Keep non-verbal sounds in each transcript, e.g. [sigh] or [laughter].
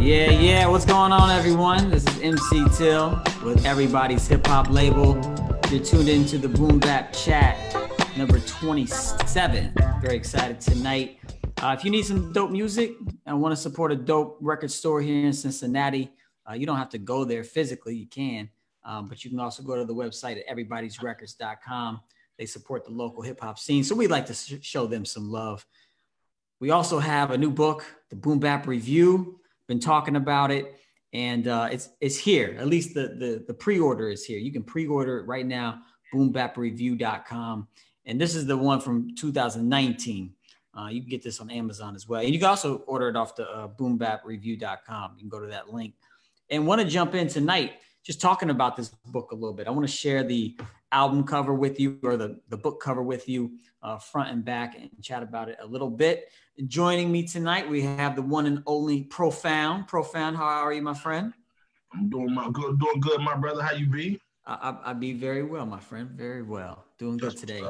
Yeah, yeah. What's going on, everyone? This is MC Till with everybody's hip hop label. You're tuned into the Boom Bap Chat number 27. Very excited tonight. Uh, if you need some dope music and want to support a dope record store here in Cincinnati, uh, you don't have to go there physically. You can, um, but you can also go to the website at everybody'srecords.com. They support the local hip hop scene, so we'd like to sh- show them some love. We also have a new book, the Boom Bap Review been talking about it, and uh, it's it's here. At least the the, the pre-order is here. You can pre-order it right now. BoomBapReview.com, and this is the one from 2019. Uh, you can get this on Amazon as well, and you can also order it off the uh, BoomBapReview.com. You can go to that link. And want to jump in tonight, just talking about this book a little bit. I want to share the album cover with you, or the the book cover with you, uh, front and back, and chat about it a little bit. Joining me tonight, we have the one and only Profound. Profound, how are you, my friend? I'm doing my good, doing good, my brother. How you be? I, I, I be very well, my friend. Very well. Doing good today.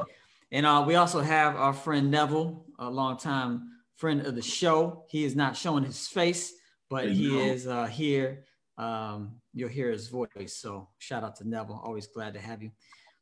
And uh, we also have our friend Neville, a longtime friend of the show. He is not showing his face, but he is uh, here. Um, you'll hear his voice. So shout out to Neville. Always glad to have you.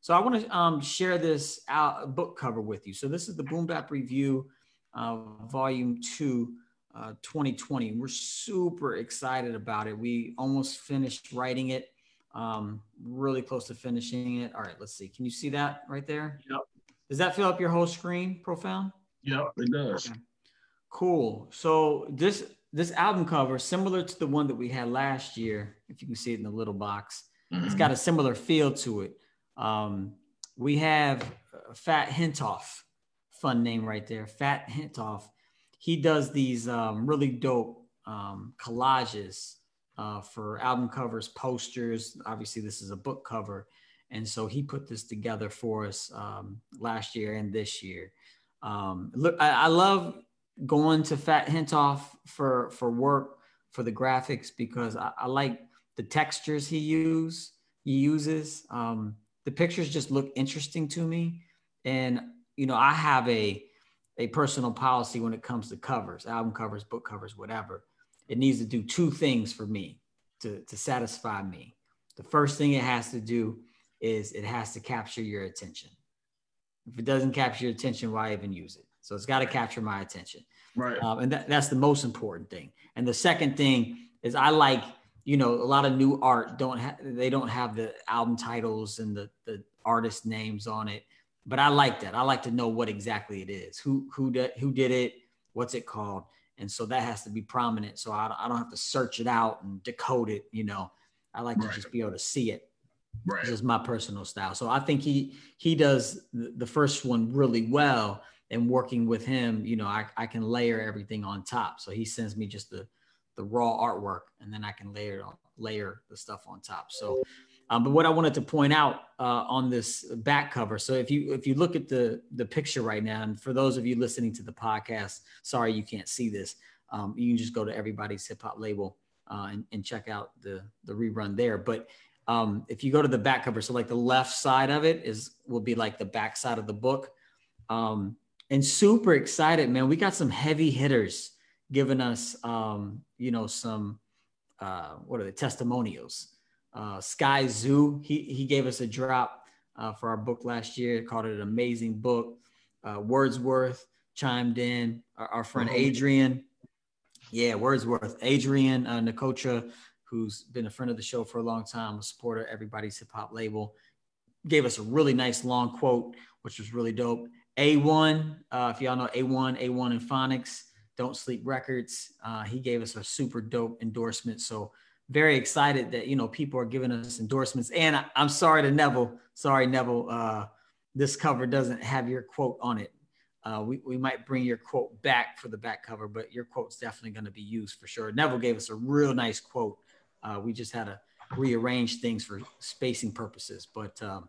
So I want to um, share this out, book cover with you. So this is the Boom Bap Review uh, volume two, uh, 2020. We're super excited about it. We almost finished writing it, um, really close to finishing it. All right, let's see. Can you see that right there? Yep. Does that fill up your whole screen, Profound? Yep, it does. Okay. Cool. So this this album cover, similar to the one that we had last year, if you can see it in the little box, mm-hmm. it's got a similar feel to it. Um, we have Fat Hentoff fun name right there, Fat Hintoff. He does these um, really dope um, collages uh, for album covers, posters. Obviously, this is a book cover. And so he put this together for us um, last year and this year. Um, look, I, I, love going to Fat Hintoff for for work for the graphics because I, I like the textures he use he uses. Um, the pictures just look interesting to me, and you know, I have a a personal policy when it comes to covers, album covers, book covers, whatever. It needs to do two things for me to, to satisfy me. The first thing it has to do is it has to capture your attention. If it doesn't capture your attention, why even use it? So it's got to capture my attention. Right. Um, and that, that's the most important thing. And the second thing is I like, you know, a lot of new art don't have, they don't have the album titles and the, the artist names on it but I like that. I like to know what exactly it is. Who who did who did it? What's it called? And so that has to be prominent. So I, I don't have to search it out and decode it. You know, I like right. to just be able to see it. Right. This is my personal style. So I think he he does the first one really well. And working with him, you know, I, I can layer everything on top. So he sends me just the the raw artwork, and then I can layer on layer the stuff on top. So um, but what I wanted to point out uh, on this back cover, so if you if you look at the the picture right now, and for those of you listening to the podcast, sorry you can't see this. Um, you can just go to everybody's hip hop label uh, and, and, check out the the rerun there. But um, if you go to the back cover, so like the left side of it is will be like the back side of the book. Um, and super excited, man. We got some heavy hitters giving us, um, you know, some uh, what are the testimonials uh, Skyzoo. He he gave us a drop uh, for our book last year. Called it an amazing book. Uh, Wordsworth chimed in. Our, our friend. Adrian, yeah, Wordsworth. Adrian uh, Nicotra, who's been a friend of the show for a long time, a supporter, everybody's hip hop label, gave us a really nice long quote, which was really dope. Awon, uh, if y'all know Awon, Awon and Phoniks, Don't Sleep Records. Uh, he gave us a super dope endorsement. So very excited that you know people are giving us endorsements. And I, am sorry to Neville. Sorry, Neville. Uh, this cover doesn't have your quote on it. Uh, we, we might bring your quote back for the back cover, but your quote's definitely going to be used for sure. Neville gave us a real nice quote. Uh, we just had to rearrange things for spacing purposes. But um,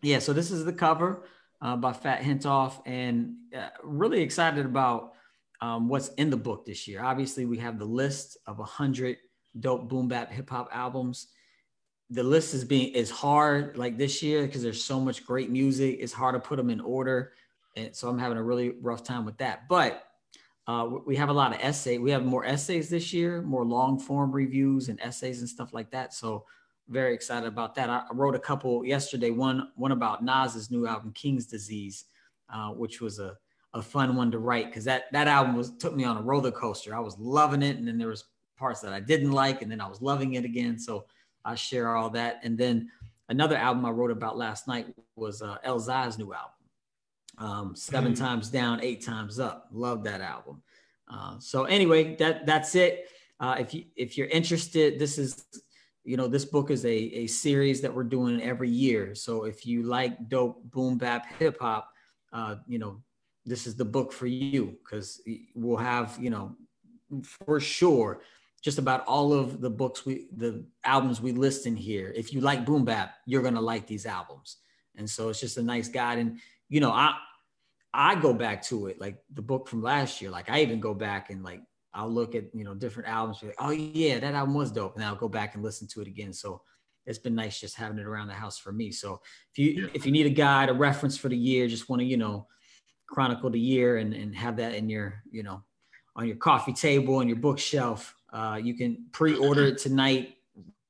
yeah, so this is the cover uh, by Fat Hentoff, and uh, really excited about um, what's in the book this year. Obviously, we have the list of 100 dope boom bap hip hop albums. The list is being is hard like this year because there's so much great music. It's hard to put them in order, and so I'm having a really rough time with that. But Uh, we have a lot of essay. We have more essays this year, more long form reviews and essays and stuff like that. So very excited about that. I wrote a couple yesterday. One one about Nas's new album, King's Disease, uh, which was a, a fun one to write because that that album was took me on a roller coaster. I was loving it, and then there was parts that I didn't like, and then I was loving it again. So I share all that. And then another album I wrote about last night was uh, Elzhi's new album um, 7 mm-hmm. times down, eight times up. Love that album. Uh, so anyway, that that's it. Uh, if you if you're interested, this is you know this book is a a series that we're doing every year. So if you like dope boom bap hip hop, uh, you know this is the book for you because we'll have you know for sure just about all of the books we the albums we list in here. If you like boom bap, you're gonna like these albums. And so it's just a nice guide. And you know, I I go back to it like the book from last year. Like I even go back and like I'll look at you know different albums. Like, oh yeah, that album was dope, and I'll go back and listen to it again. So it's been nice just having it around the house for me. So if you yeah. if you need a guide, a reference for the year, just want to you know chronicle the year and and have that in your you know on your coffee table and your bookshelf. Uh, you can pre-order it tonight,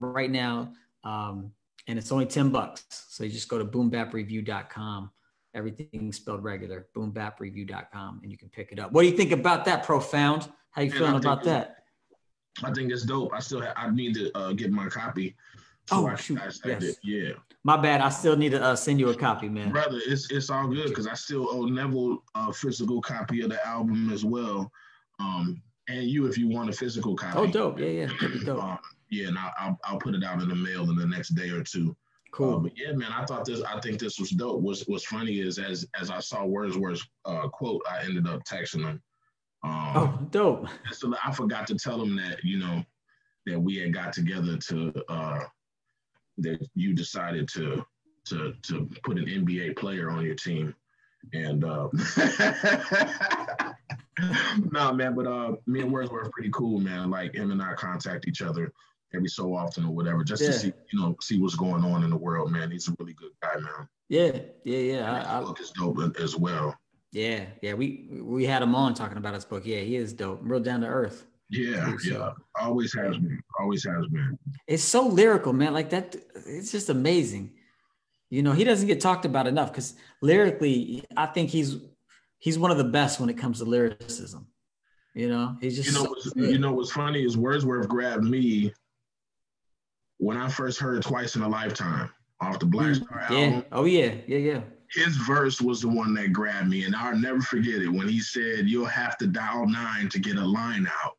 right now, um, and it's only ten bucks. So you just go to boombapreview.com everything spelled regular, boombapreview.com, and you can pick it up. What do you think about that, Profound? How you Man, feeling about that? I think it's dope. I still have, I need to uh, get my copy. So oh, I, shoot. yes. Yeah. My bad. I still need to uh, send you a copy, man. Brother, it's it's all good because I still owe Neville a physical copy of the album as well. Um, and you if you want a physical copy. Oh, dope. Yeah, yeah. dope. Um, yeah, and I'll, I'll, I'll put it out in the mail in the next day or two. Cool. Uh, but yeah, man, I thought this. I think this was dope. What's What's funny is as as I saw Wordsworth's uh, quote, I ended up texting him. Um, oh, dope. So I forgot to tell him that you know that we had got together to uh, that you decided to to to put an NBA player on your team, and uh, [laughs] [laughs] nah, man. But uh, me and Wordsworth pretty cool, man. Like him and I contact each other every so often or whatever, just yeah. to see, you know, see what's going on in the world, man. He's a really good guy, man. Yeah, yeah, yeah. And I, book is dope as well. Yeah, yeah. We we had him on talking about his book. Yeah, he is dope, real down to earth. Yeah, yeah. Always has been. Always has been. It's so lyrical, man. Like that. It's just amazing. You know, he doesn't get talked about enough because lyrically, I think he's he's one of the best when it comes to lyricism. You know, he's just you know so you know what's funny is Wordsworth grabbed me when I first heard Twice in a Lifetime off the Black mm, Star yeah. album. Oh yeah, yeah, yeah. His verse was the one that grabbed me, and I'll never forget it when he said, "You'll have to dial nine to get a line out."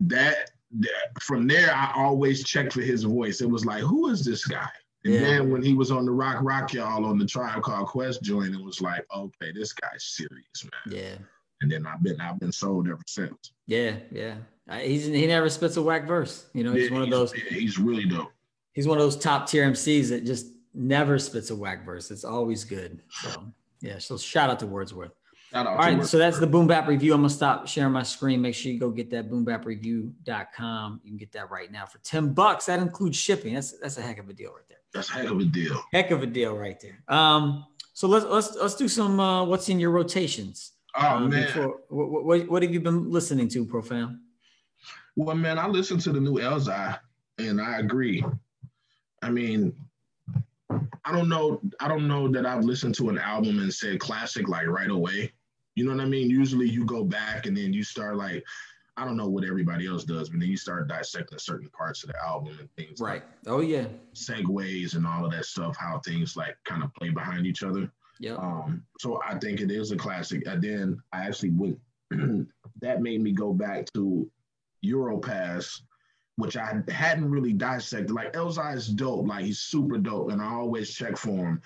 That, that from there, I always checked for his voice. It was like, "Who is this guy?" And yeah. then when he was on the Rock Rock Y'all on the Tribe Called Quest joint, it was like, "Okay, this guy's serious, man." Yeah. And then I've been I've been sold ever since. Yeah, yeah. He's he never spits a whack verse. You know, he's yeah, one of those. Yeah, he's really dope. He's one of those top tier MCs that just never spits a whack verse. It's always good. So yeah, so shout out to Wordsworth. All right, Wordsworth. so that's the Boom Bap review. I'm gonna stop sharing my screen. Make sure you go get that boombapreview.com. You can get that right now for 10 bucks. That includes shipping. That's that's a heck of a deal right there. That's a heck of a deal. Heck of a deal right there. Um, so let's let's let's do some uh, what's in your rotations. Oh uh, man, before, what, what, what have you been listening to, Profound? Well, man, I listened to the new Elzhi, and I agree. I mean, I don't know. I don't know that I've listened to an album and said classic like right away. You know what I mean? Usually you go back and then you start like, I don't know what everybody else does, but then you start dissecting certain parts of the album and things. Right. Like oh yeah. Segues and all of that stuff, how things like kind of play behind each other. Yeah. Um, so I think it is a classic. And then I actually went. [clears throat] that made me go back to Europass, which I hadn't really dissected. Like Elzhi is dope, like he's super dope, and I always check for him.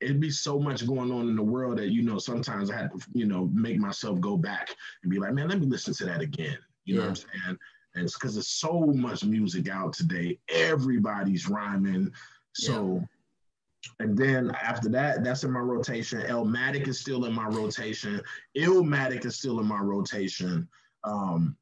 It'd be so much going on in the world that you know sometimes I had to you know make myself go back and be like, man, let me listen to that again. You yeah. know what I'm saying? And it's because there's so much music out today. Everybody's rhyming. So. Yeah. And then after that, that's in my rotation. Illmatic is still in my rotation. Illmatic is still in my rotation. Um,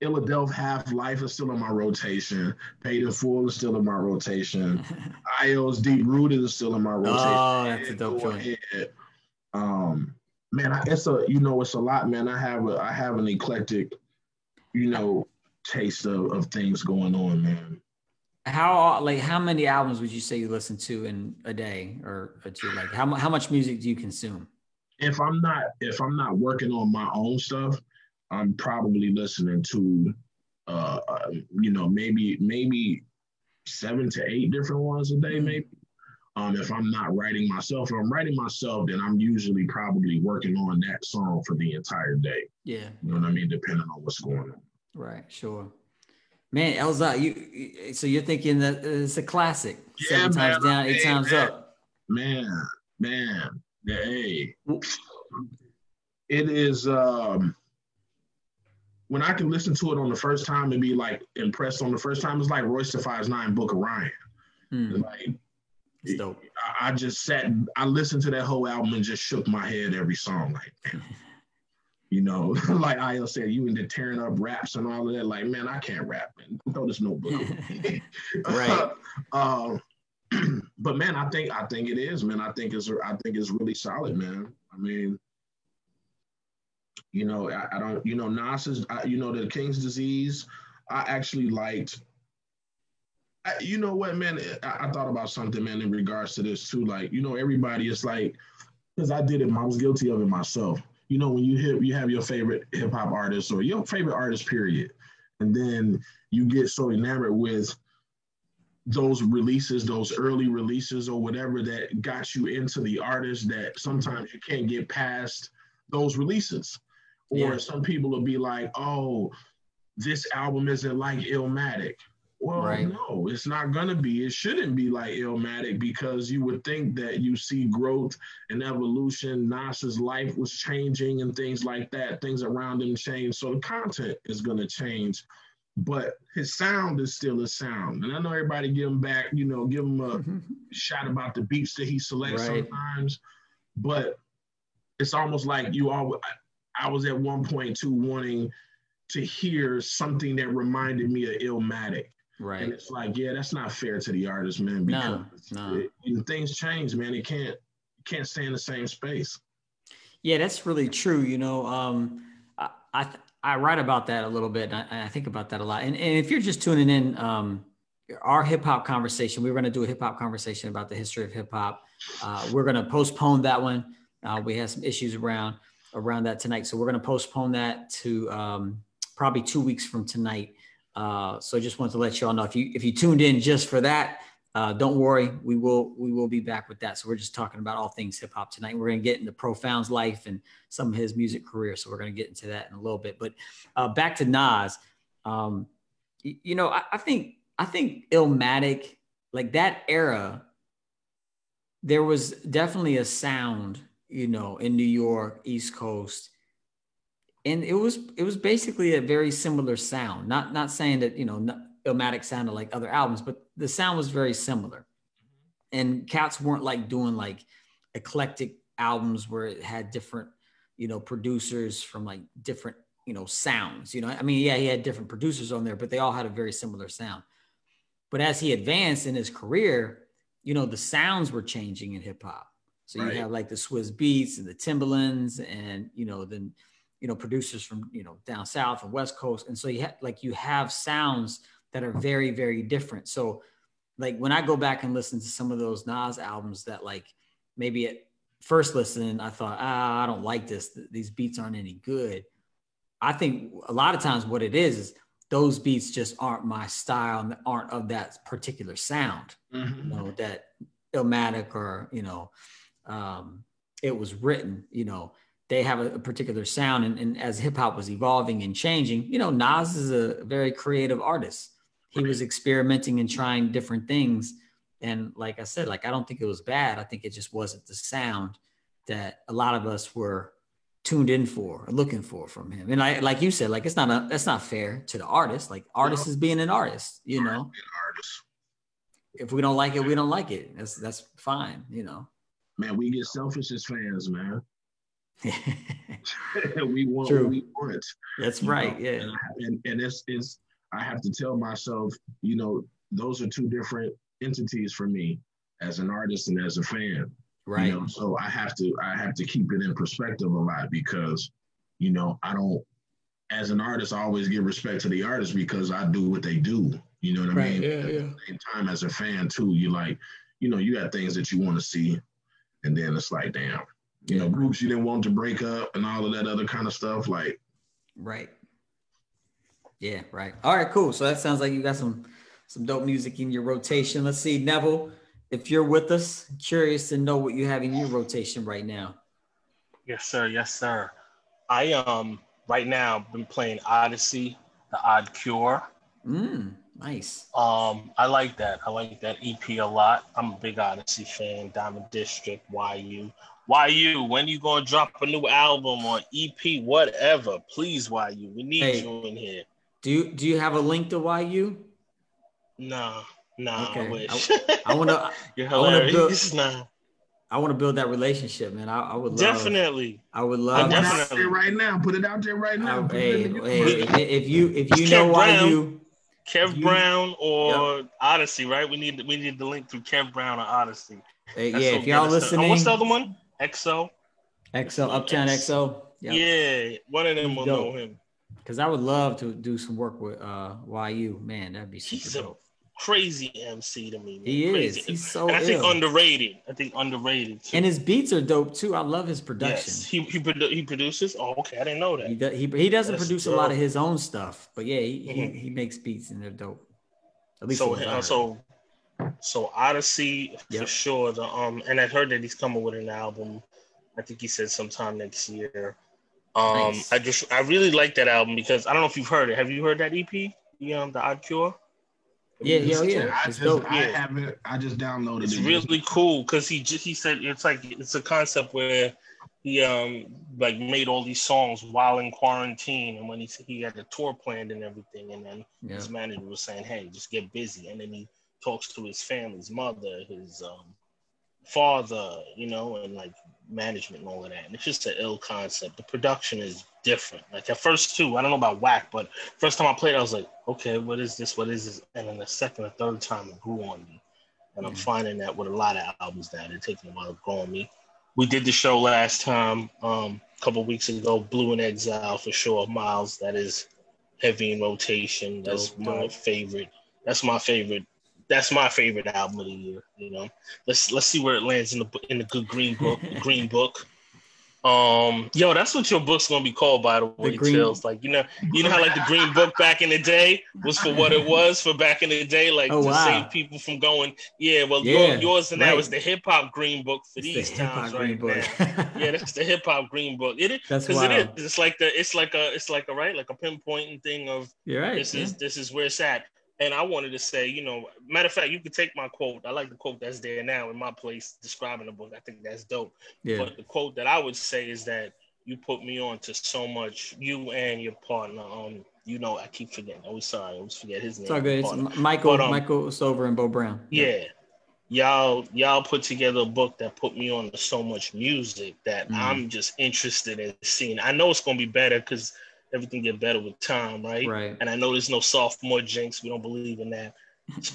Philadelphia Half Life is still in my rotation. Paid in Full is still in my rotation. [laughs] IO's Deep Rooted is still in my rotation. Oh, that's a dope joint. Um, Man, I, it's a you know it's a lot, man. I have a I have an eclectic, you know, taste of, of things going on, man. How like how many albums would you say you listen to in a day or, or two? Like how how much music do you consume? If I'm not if I'm not working on my own stuff, I'm probably listening to, uh, uh you know, maybe maybe seven to eight different ones a day, mm-hmm. maybe. Um, if I'm not writing myself, if I'm writing myself, then I'm usually probably working on that song for the entire day. Yeah. You know what I mean? Depending on what's going on. Right. Sure. Man, Elzhi, you so you're thinking that it's a classic. Yeah, Seven man, times down, eight hey, times man. up. Man, man, hey. It is um when I can listen to it on the first time and be like impressed on the first time, it's like Royce Five's Nine Book of Ryan. Hmm. Like dope. I, just sat, I listened to that whole album and just shook my head every song. Like, man. [laughs] You know, [laughs] like I said, you into tearing up raps and all of that. Like, man, I can't rap, man. Throw this notebook. [laughs] right. um, [clears throat] but man, I think I think it is, man. I think it's I think it's really solid, man. I mean, you know, I, I don't, you know, Nas's, I, you know, the King's Disease. I actually liked. I, you know what, man? I, I thought about something, man, in regards to this too. Like, you know, everybody is like, because I did it, I was guilty of it myself you know, when you hit, you have your favorite hip hop artist or your favorite artist, period, and then you get so enamored with those releases, those early releases or whatever that got you into the artist that sometimes you can't get past those releases. Or yeah. some people will be like, oh, this album isn't like Illmatic. Well, right. no, it's not gonna be. It shouldn't be like Illmatic because you would think that you see growth and evolution. Nas's life was changing and things like that. Things around him change, so the content is gonna change. But his sound is still a sound, and I know everybody give him back. You know, give him a [laughs] shot about the beats that he selects right. sometimes, but it's almost like you all. I was at one point too wanting to hear something that reminded me of Illmatic Right. And it's like, yeah, that's not fair to the artist, man. Because no, no. It, things change, man. It can't it can't stay in the same space. Yeah, that's really true. You know, um, I I, I write about that a little bit. I, I, think about that a lot. And, and if you're just tuning in, um, our hip hop conversation, we are going to do a hip hop conversation about the history of hip hop. Uh, we're going to postpone that one. Uh, we have some issues around around that tonight, so we're going to postpone that to um, probably two weeks from tonight. Uh, so I just wanted to let you all know if you if you tuned in just for that, uh, don't worry, we will we will be back with that. So we're just talking about all things hip hop tonight. We're gonna get into Profound's life and some of his music career. So we're gonna get into that in a little bit. But uh, back to Nas, um, you, you know, I, I think I think Illmatic, like that era, there was definitely a sound, you know, in New York, East Coast and it was it was basically a very similar sound. Not not saying that you know Illmatic sounded like other albums, but the sound was very similar. And Cats weren't like doing like eclectic albums where it had different you know producers from like different you know sounds. You know, I mean, yeah, he had different producers on there, but they all had a very similar sound. But as he advanced in his career, you know, the sounds were changing in hip hop. So right. you have like the Swizz Beatz and the Timbalands, and you know, then you know producers from you know down south and west coast. And so you have like you have sounds that are very very different. So like when i go back and listen to some of those nas albums that like maybe at first listen i thought ah, i don't like this. These beats aren't any good. I think a lot of times what it is is those beats just aren't my style and aren't of that particular sound mm-hmm. you know that illmatic or you know um, it was written you know they have a, a particular sound. And, and as hip hop was evolving and changing, you know, Nas is a very creative artist. He was experimenting and trying different things. And like I said, like I don't think it was bad. I think it just wasn't the sound that a lot of us were tuned in for, looking for from him. And I, like you said, like it's not a that's not fair to the artist. Like artist no. is being an artist, you know. Artist. If we don't like it, we don't like it. That's that's fine, you know. Man, we get selfish as fans, man. [laughs] we want True. what we want. That's right. Know? Yeah. And and it's is I have to tell myself, you know, those are two different entities for me as an artist and as a fan. Right. You know, so I have to I have to keep it in perspective a lot because, you know, I don't as an artist, I always give respect to the artist because I do what they do. You know what I Right, mean? yeah, At yeah. the same time, as a fan too, you like, you know, you got things that you want to see, and then it's like, damn, you know, groups you didn't want to break up and all of that other kind of stuff. Like, Right. Yeah, right. All right, cool. So that sounds like you got some some dope music in your rotation. Let's see, Neville, if you're with us, curious to know what you have in your rotation right now. Yes, sir. Yes, sir. I um right now been playing Oddisee, the Odd Cure. Mm, nice. Um, I like that. I like that EP a lot. I'm a big Oddisee fan. Diamond District, YU. YU, when you gonna drop a new album or EP, whatever? Please, why you? We need Hey. you in here. Do you do you have a link to YU? Nah, nah, Okay. I wish. I wanna [laughs] You're I wanna build- hilarious. Nah, I want to build that relationship, man. I, I would love definitely. I would love put it out definitely- there right now. Put it out there right now. I- hey, hey, if, if you if you It's know why Brown. YU, Kev You- Brown or Oddisee, right? We need we need the link through Kev Brown or Oddisee. hey, yeah, so if y'all good. That's the- listening, oh, what's the other one? EXO. XO Uptown X. XO. Yep. Yeah, one of them will Dope. know him. Because I would love to do some work with uh YU. Man, that'd be super He's a dope. crazy MC to me. Man. He is. Crazy. He's so and I think ill. underrated. I think underrated too. and his beats are dope too. I love his production. yes, he he, produ- he produces. Oh, okay, I didn't know that. He, do, he he doesn't That's produce a lot of his own stuff, but yeah, he, Mhm. he, he makes beats and they're dope. At least so the uh, so so Oddisee for sure. The um, and I heard that he's coming with an album. I think he said sometime next year. Um, Nice. I just I really like that album because I don't know if you've heard it. Have you heard that EP? The um, the Odd Cure. Have Yeah, you yeah, yeah. I just dope. I Yeah. haven't. I just downloaded It's it. It's really cool because he just he said it's like it's a concept where he um like made all these songs while in quarantine and when he he had the tour planned and everything and then yeah. his manager was saying hey just get busy and then he talks to his family's mother his um father you know and like management and all of that. And it's just an ill concept. The production is different. Like at first too i don't know about whack but first time i played i was like okay what is this? What is this? And then the second or third time it grew on me. And i'm Mhm. finding that with a lot of albums now they're taking a while to grow on me. We did the show last time um a couple weeks ago Blu & Exile for sure miles. That is heavy in rotation. That's Dope, my dope. favorite. That's my favorite that's my favorite album of the year you know let's let's see where it lands in the in the good green book [laughs] green book um yo that's what your book's gonna be called by the way The Green- Chills. like you know you know how like the green book back in the day was for what it was for back in the day like Oh, to wow. save people from going yeah well Yeah, your, yours and that was the hip-hop green book for It's these hip times right green book. now [laughs] yeah that's the hip-hop green book it is That's because it is it's like the it's like a it's like a right like a pinpointing thing of You're right. this is this is where it's at. And I wanted to say, you know, matter of fact, you could take my quote. I like the quote that's there now in my place describing the book. I think that's dope. yeah. But the quote that I would say is that you put me on to so much, you and your partner. Um, you know, I keep forgetting. Always sorry, I always forget his name. It's all good. It's Michael, But, um, Michael Silver and Bo Brown. Yeah. Y'all, y'all put together a book that put me on to so much music that Mhm. I'm just interested in seeing. I know it's gonna be better because everything get better with time, right? Right. And I know there's no sophomore jinx. We don't believe in that.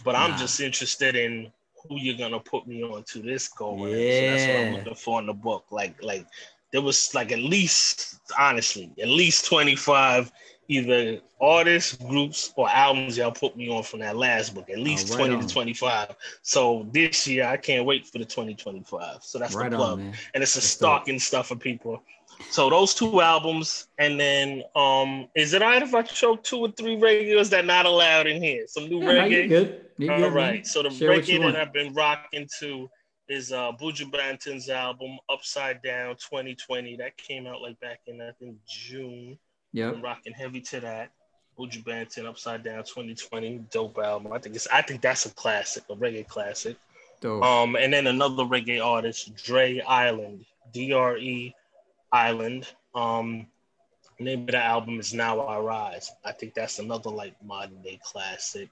But I'm just interested in who you're gonna put me on to this go around. So that's what I'm looking for in the book. Like, like there was like at least, honestly, at least 25 either artists, groups, or albums y'all put me on from that last book. At least right 20 on. to 25. So this year I can't wait for the 2025. So that's Right the on, plug man. and it's a That's stocking stuff for people. So those two albums, and then um, is it alright if I show two or three regulars that not allowed in here? Some new Yeah, reggae. good. You're All good, right. man. So the Share reggae that I've been rocking to is uh Buju Banton's album Upside Down 2020. That came out like back in I think June. Yeah. Rocking heavy to that. Buju Banton Upside Down 2020, dope album. I think it's I think that's a classic, a reggae classic. Dope. Um, and then another reggae artist, Dre Island, D R E Island. Um, name of the album is Now I Rise. I think that's another like modern day classic.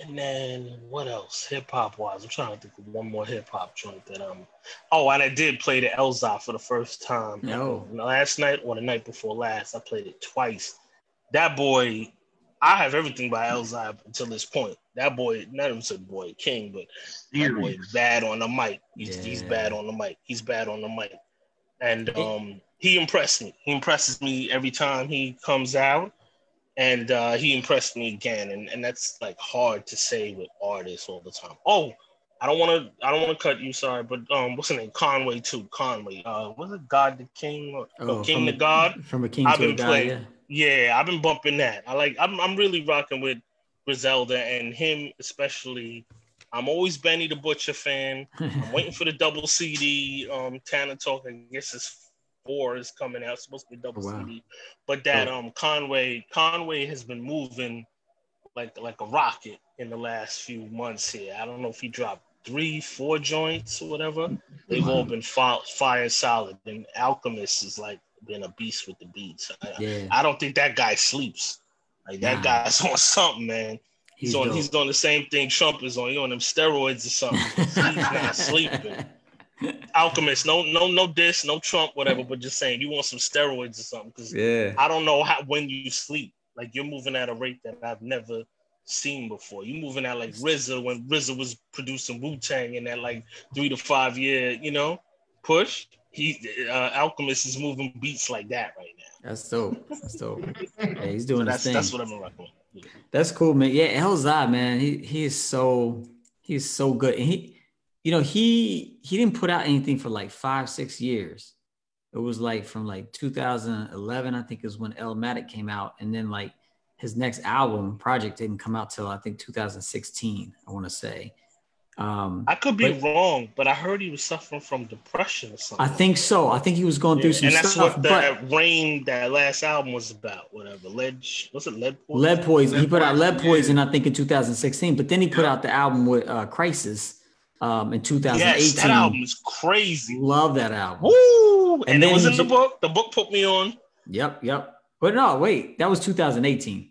And then what else? Hip hop wise, I'm trying to think of one more hip hop joint that um. Oh, and I did play the Elzhi for the first time. No. Last night or the night before last, I played it twice. That boy, I have everything by Elzhi until this point. That boy, not even said boy King, but that boy bad on the mic. He's, yeah. he's bad on the mic. He's bad on the mic, and um, he impressed me. He impresses me every time he comes out, and uh, he impressed me again. And and that's like hard to say with artists all the time. Oh, I don't want to. I don't want to cut you. Sorry, but um, what's the name? Conway too. Conway. Uh, was it God the King? Or, oh, King the God. From a king I've to been God. Yeah. yeah, I've been bumping that. I like. I'm. I'm really rocking with Griselda and him especially. I'm always Benny the Butcher fan. I'm [laughs] waiting for the double CD. Um, Tana Talk. I guess it's four is coming out. It's supposed to be double oh, wow. CD, but that oh. um Conway Conway has been moving like like a rocket in the last few months here. I don't know if he dropped three, four joints or whatever. They've all been fi- fire solid. And Alchemist is like been a beast with the beats. I, yeah. I don't think that guy sleeps. Like that nah. guy's [laughs] on something, man. He's, he's on. Dope. He's on the same thing Trump is on. He's on them steroids or something. [laughs] he's not sleeping. Alchemist, no, no, no diss, no Trump, whatever. But just saying, you want some steroids or something? Because yeah, I don't know how when you sleep. Like you're moving at a rate that I've never seen before. You moving out like RZA when RZA was producing Wu Tang in that like three to five year, you know, push. He uh, Alchemist is moving beats like that right now. That's dope. That's dope. [laughs] yeah, he's doing so that's, thing. That's what I've been rocking. That's cool, man. Yeah, Elzhi, man. He he is so he's so good. And he, you know, he he didn't put out anything for like five, six years. It was like from like 2011, I think is when Elmatic came out, and then like his next album project didn't come out till I think 2016. I want to say. Um, I could be but, wrong, but I heard he was suffering from depression or something. I think so. I think he was going yeah. through some and that's stuff. what that but, Rain, that last album was about. Whatever, lead. What's it? Lead poison. Lead poison. Lead he put out lead poison, yeah. I think, in 2016. But then he put yeah. out the album with uh, Khrysis um, in 2018. Yes, that album is crazy. Love that album. Woo! And, and it was in the book. The book put me on. Yep, yep. But no, wait, that was 2018.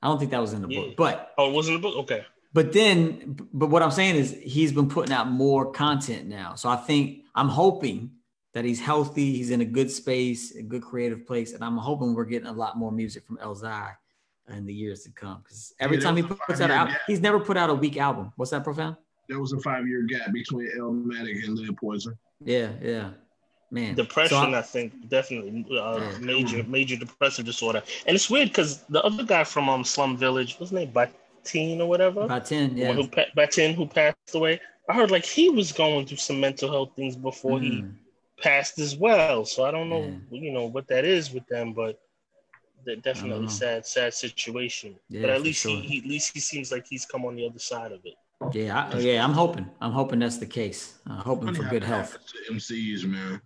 I don't think that was in the yeah. book, but oh, it was in the book. Okay. But then, but what I'm saying is he's been putting out more content now. So I think I'm hoping that he's healthy, he's in a good space, a good creative place, and I'm hoping we're getting a lot more music from Elzhi in the years to come. Because every yeah, time he puts out album, he's never put out a weak album. What's that, profound? There was a five year gap between Elmatic and Lead Poison. Yeah, yeah man. Depression, so I think, definitely uh, major major depressive disorder. And it's weird because the other guy from um Slum Village, what's his name, Baatin or whatever, Baatin, yeah, who Baatin who passed away. I heard like he was going through some mental health things before mm. he passed as well. So I don't know, yeah. you know, what that is with them, but definitely sad, sad situation. Yeah, but at least sure. he, he, at least he seems like he's come on the other side of it. Yeah, I, yeah, I'm hoping. I'm hoping that's the case. I'm hoping for good health. MCs, man.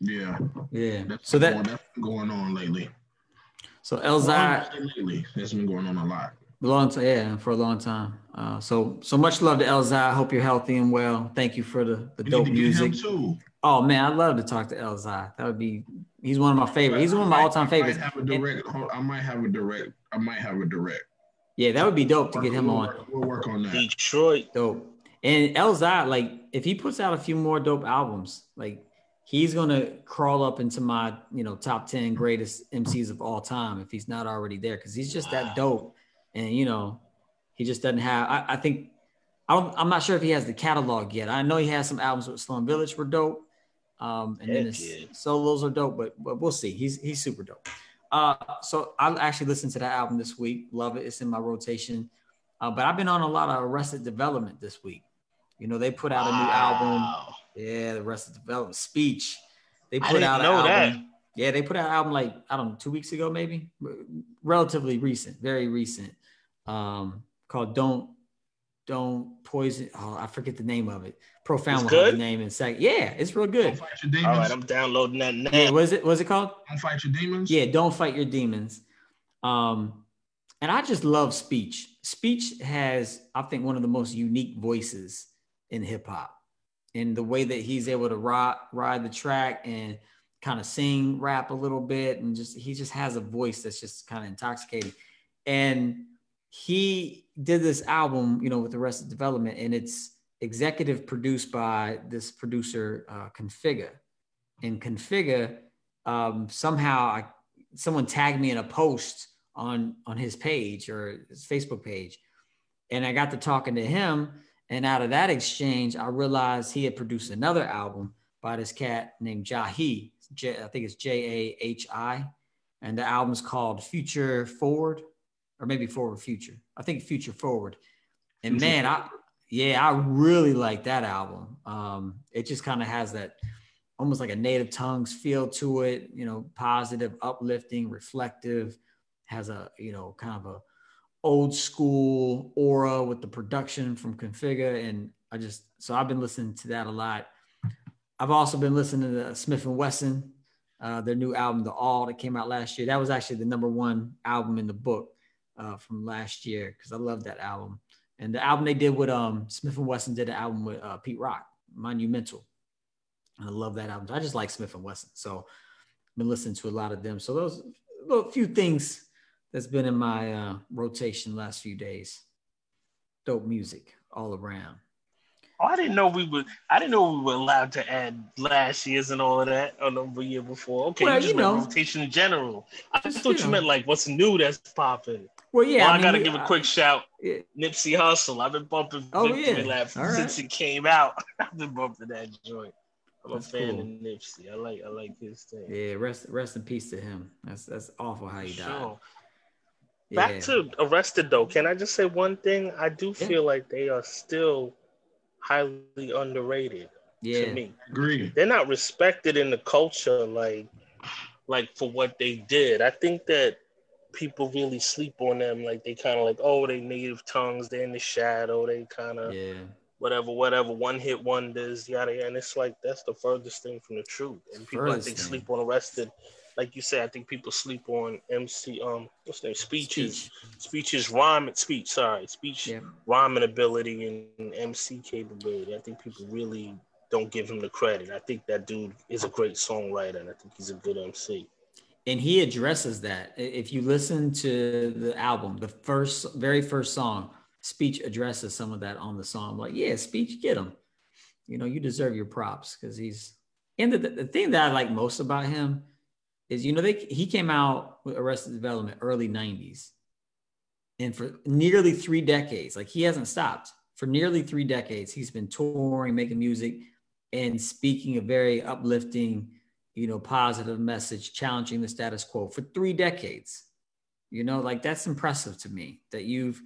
Yeah. Yeah. That's so that going, that's been going on lately. So Elzhi lately, that's been going on a lot. Long time, yeah, for a long time. Uh, so so much love to Elzhi. I hope you're healthy and well. Thank you for the, the dope music. Oh man, I'd love to talk to Elzhi. That would be he's one of my favorites. He's one of my all time favorites. I might have a direct I might have a direct I might have a direct. Yeah, that would be dope to get him we'll on. Work, we'll work on that. Detroit. Dope. And Elzhi, like if he puts out a few more dope albums, like he's gonna crawl up into my you know top 10 greatest MCs of all time if he's not already there because he's just that dope and you know he just doesn't have I, I think I don't, I'm not sure if he has the catalog yet I know he has some albums with Slum Village were dope um, and Heck then his yeah. solos are dope but but we'll see he's he's super dope uh, so I actually listened to that album this week love it it's in my rotation uh, but I've been on a lot of Arrested Development this week you know they put out a new album yeah, the Arrested Development speech. They put out an album. That. Yeah, they put out an album like I don't know, two weeks ago, maybe. Relatively recent, very recent. Um, called Don't Don't Poison. Oh, I forget the name of it. Profound it's good? the name in second. Yeah, it's real good. All right, I'm downloading that now. Yeah, was it was it called? Don't fight your demons. Yeah, don't fight your demons. Um, and I just love speech. Speech has, I think, one of the most unique voices in hip hop and the way that he's able to ride ride the track and kind of sing rap a little bit and just he just has a voice that's just kind of intoxicating and he did this album you know with the Arrested Development and it's executive produced by this producer uh, Configa and Configa um, somehow I, someone tagged me in a post on on his page or his facebook page And I got to talking to him. And out of that exchange, I realized he had produced another album by this cat named Jahi. J- I think it's J A H I. And the album's called Future Forward, or maybe Forward Future. I think Future Forward. And Future man, I yeah, I really like that album. Um, it just kind of has that almost like a native tongues feel to it, you know, positive, uplifting, reflective, has a, you know, kind of a old school aura with the production from Configa. And I just, so I've been listening to that a lot. I've also been listening to Smif-N-Wessun, uh, their new album, The All, that came out last year. That was actually the number one album in the book uh, from last year because I love that album. And the album they did with um, Smif-N-Wessun did an album with uh, Pete Rock, Monumental. And I love that album. I just like Smif-N-Wessun, so I've been listening to a lot of them. So those a few things that's been in my uh, rotation last few days. Dope music all around. Oh, I didn't know we would. I didn't know we were allowed to add last years and all of that or the year before. Okay, Well, you just you meant know. rotation in general. I Just, thought you know. meant like what's new that's popping. Well, yeah, well, I, mean, gotta we- give a uh, quick shout. yeah, Nipsey Hussle. I've been bumping Oh, Victory yeah. Right. since it came out. [laughs] I've been bumping that joint. I'm That's a fan cool. of Nipsey. I like I like his thing. yeah. Rest rest in peace to him. That's that's awful how he died. Sure. Yeah. Back to Arrested though. Can I just say one thing? I do Yeah. feel like they are still highly underrated yeah. to me. Agree. they're not respected in the culture like like for what they did. I think that people really sleep on them like they kind of like oh they native tongues they're in the shadow they kind of Yeah. whatever whatever one hit wonders yada yada and it's like that's the furthest thing from the truth and people I think thing. sleep on arrested like you said I think people sleep on MC um what's the name speeches Speech. speeches rhyme speech sorry speech Yeah. rhyming ability and MC capability. I think people really don't give him the credit. I think that dude is a great songwriter and I think he's a good MC. and he addresses that. If you listen to the album, the first, very first song, Speech addresses some of that on the song. Like, yeah, Speech, get him. You know, you deserve your props because he's. And the, the thing that I like most about him is, you know, they he came out with Arrested Development early '90s, and for nearly three decades, like he hasn't stopped. For nearly three decades, he's been touring, making music, and speaking a very uplifting you know, positive message, challenging the status quo for three decades. You know, like that's impressive to me that you've,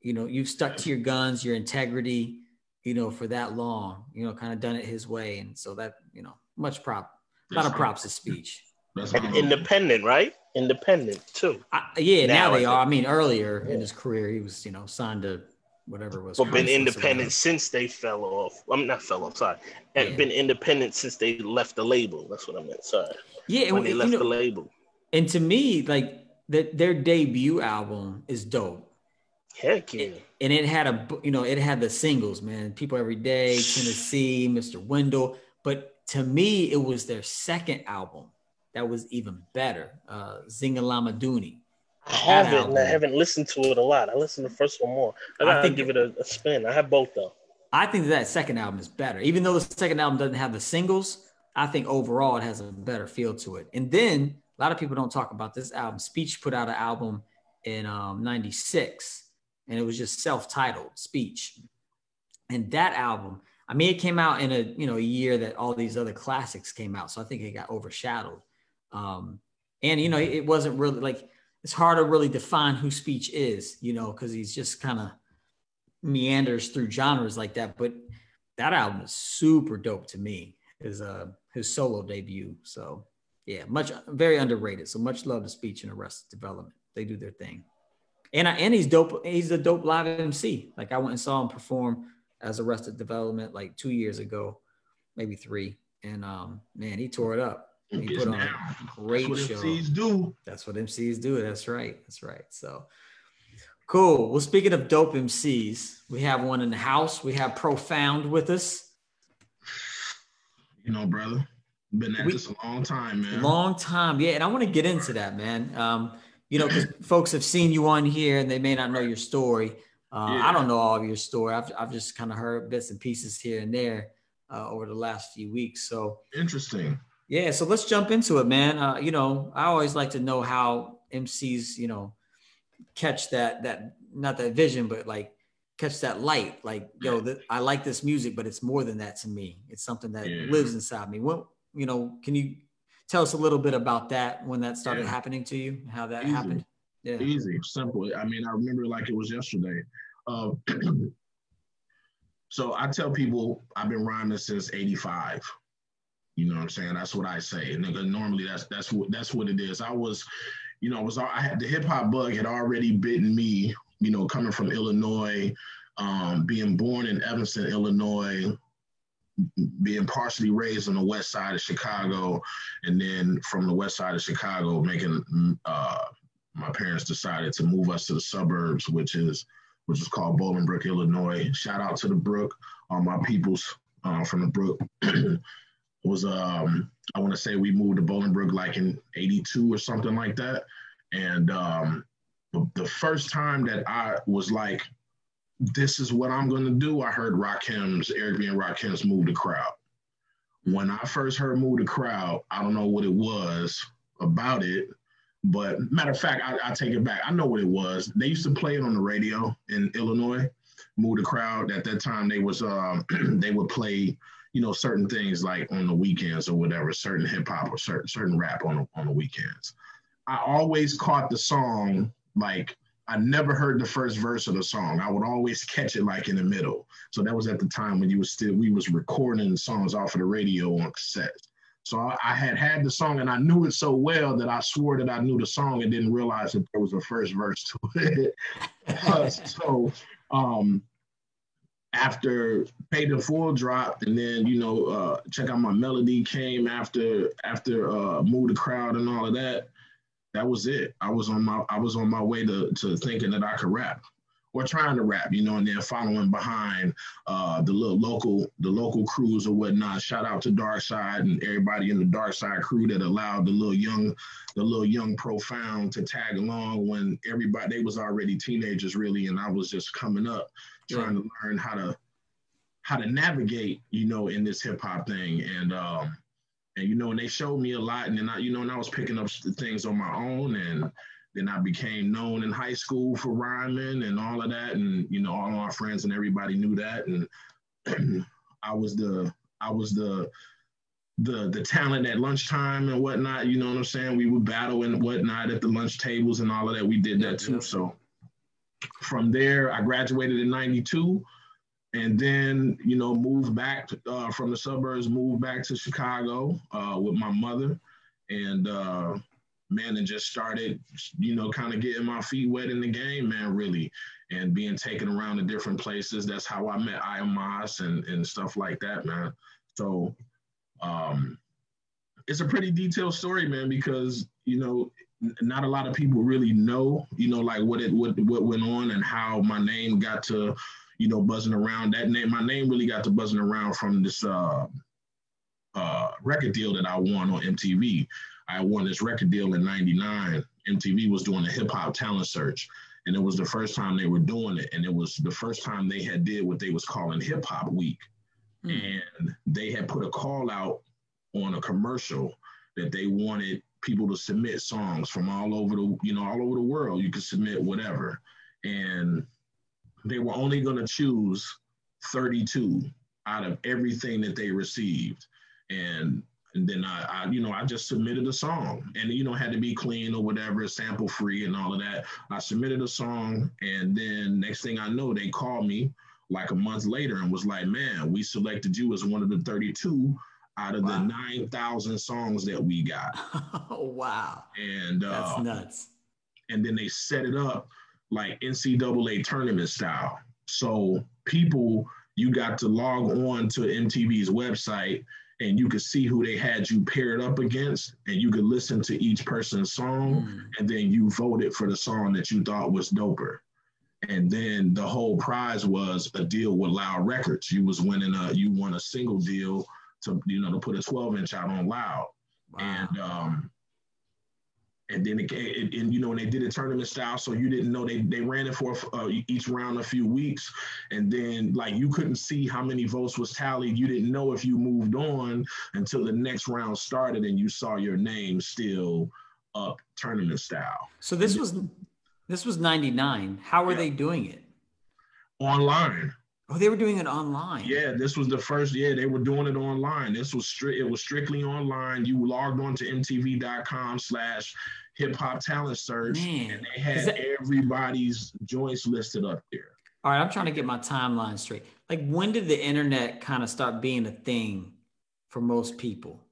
you know, you've stuck to your guns, your integrity, you know, for that long, you know, kind of done it his way. And so that, you know, much prop, a lot of props to speech. That's And independent, right? Independent too. I, yeah, now, Now they are. I mean, earlier in his career, he was, you know, signed to whatever it was. But been independent whatever. since they fell off. I'm not fell off, sorry. And Yeah. been independent since they left the label. That's what I meant. Sorry. Yeah, When and, they you left know, the label. and to me, like that, their debut album is dope. Heck yeah. It- and it had a you know it had the singles man people every day tennessee mr wendell but to me it was their second album that was even better uh Zingalamaduni I haven't. I haven't listened to it a lot. I listened to the first one more. I I think- give it a, a spin. I have both though. i think that second album is better even though the second album doesn't have the singles i think overall it has a better feel to it and then a lot of people don't talk about this album speech put out an album in um 96 and it was just self-titled speech and that album i mean it came out in a you know a year that all these other classics came out so i think it got overshadowed um and you know it wasn't really like it's hard to really define who speech is you know because he's just kind of meanders through genres like that but that album is super dope to me his uh his solo debut so yeah much very underrated so much love to speech and arrested development they do their thing and I, and he's dope. He's a dope live MC. Like I went and saw him perform as Arrested Development like two years ago, maybe three. And um, man, he tore it up. He put on a great That's what show. MCs do. That's what MCs do. That's right. That's right. So cool. Well, speaking of dope MCs, we have one in the house. We have Profound with us. You know, brother. Been at We- this a long time, man. Long time. Yeah. And I want to get into that, man. Um, you know, because [clears throat] folks have seen you on here and they may not know your story. Uh, Yeah. I don't know all of your story. I've, I've just kind of heard bits and pieces here and there uh, over the last few weeks. So, Interesting. Yeah, so let's jump into it, man. Uh, you know, I always like to know how MCs, you know, catch that that not that vision, but like catch that light. Like, yo, I like this music, but it's more than that to me. It's something that yeah. lives inside me. What you know? Can you tell us a little bit about that when that started yeah. happening to you? How that Easy. happened? Yeah. Easy, simple. I mean, I remember like it was yesterday. Uh, [clears throat] so I tell people I've been rhyming since '85. You know what I'm saying? That's what I say. And normally that's that's what that's what it is. I was, you know, was I had the hip hop bug had already bitten me. You know, coming from Illinois, um, being born in Evanston, Illinois, being partially raised on the west side of Chicago, and then from the west side of Chicago, making uh, my parents decided to move us to the suburbs, which is which is called Bolingbrook, Illinois. Shout out to the Brook, all my peoples uh, from the Brook. [clears throat] was um I want to say we moved to Bolingbrook like in 82 or something like that. And um the first time that I was like, this is what I'm gonna do, I heard Rock Rakim's, Eric B. and Rakim's Move the Crowd. When I first heard Move the Crowd, I don't know what it was about it, but matter of fact, I, I take it back. I know what it was. They used to play it on the radio in Illinois. Move the Crowd. At that time, they was um, [clears throat] they would play you know, certain things like on the weekends or whatever, certain hip hop or certain certain rap on the, on the weekends. I always caught the song like I never heard the first verse of the song. I would always catch it like in the middle. So that was at the time when you was still we was recording songs off of the radio on cassette. So I, I had had the song and I knew it so well that I swore that I knew the song and didn't realize that there was a first verse to [laughs] it. so um, after Paid in Full drop and then you know uh, check out my melody came after after uh, move the crowd and all of that. That was it. I was on my i was on my way to, to thinking that i could rap or trying to rap you know and then following behind uh, the little local the local crews or whatnot. Shout out to dark side and everybody in the dark side crew that allowed the little young the little young profound to tag along when everybody they was already teenagers really and i was just coming up trying to learn how to how to navigate, you know, in this hip hop thing. And um, and you know, and they showed me a lot. And then I, you know, and I was picking up things on my own. And then I became known in high school for rhyming and all of that. And you know, all my friends and everybody knew that. And [clears throat] I was the I was the the the talent at lunchtime and whatnot. You know what I'm saying? We would battle and whatnot at the lunch tables and all of that. We did that too. So from there, I graduated in 92 and then, you know, moved back uh, from the suburbs, moved back to Chicago uh, with my mother. And uh, man, and just started, you know, kind of getting my feet wet in the game, man, really. And being taken around to different places. That's how I met IAMAS and, and stuff like that, man. So um, it's a pretty detailed story, man, because, you know, not a lot of people really know, you know, like what it what what went on and how my name got to, you know, buzzing around. That name, my name really got to buzzing around from this uh, uh, record deal that I won on MTV. I won this record deal in '99. MTV was doing a hip hop talent search, and it was the first time they were doing it, and it was the first time they had did what they was calling Hip Hop Week, mm. and they had put a call out on a commercial that they wanted people to submit songs from all over the you know all over the world. You could submit whatever, and they were only going to choose 32 out of everything that they received, and and then I, I, you know I just submitted a song, and you know had to be clean or whatever, sample free and all of that. I submitted a song, and then next thing I know, they called me like a month later and was like, "Man, we selected you as one of the 32 out of wow. the 9,000 songs that we got. oh, [laughs] wow. And uh, that's nuts. And then they set it up like NCAA tournament style. So people, you got to log on to MTV's website and you could see who they had you paired up against and you could listen to each person's song mm. and then you voted for the song that you thought was doper and then the whole prize was a deal with loud records you was winning a you won a single deal to you know to put a 12 inch out on loud wow. and um and then it, it, and you know and they did it tournament style so you didn't know they they ran it for uh, each round a few weeks and then like you couldn't see how many votes was tallied you didn't know if you moved on until the next round started and you saw your name still up tournament style so this was this was 99 how were yeah. they doing it online. Oh, they were doing it online. Yeah, this was the first. Yeah, they were doing it online. This was strict. It was strictly online. You logged on to MTV.com/slash Hip Hop Talent Search, Man, and they had that- everybody's joints listed up there. All right, I'm trying to get my timeline straight. Like, when did the internet kind of start being a thing for most people?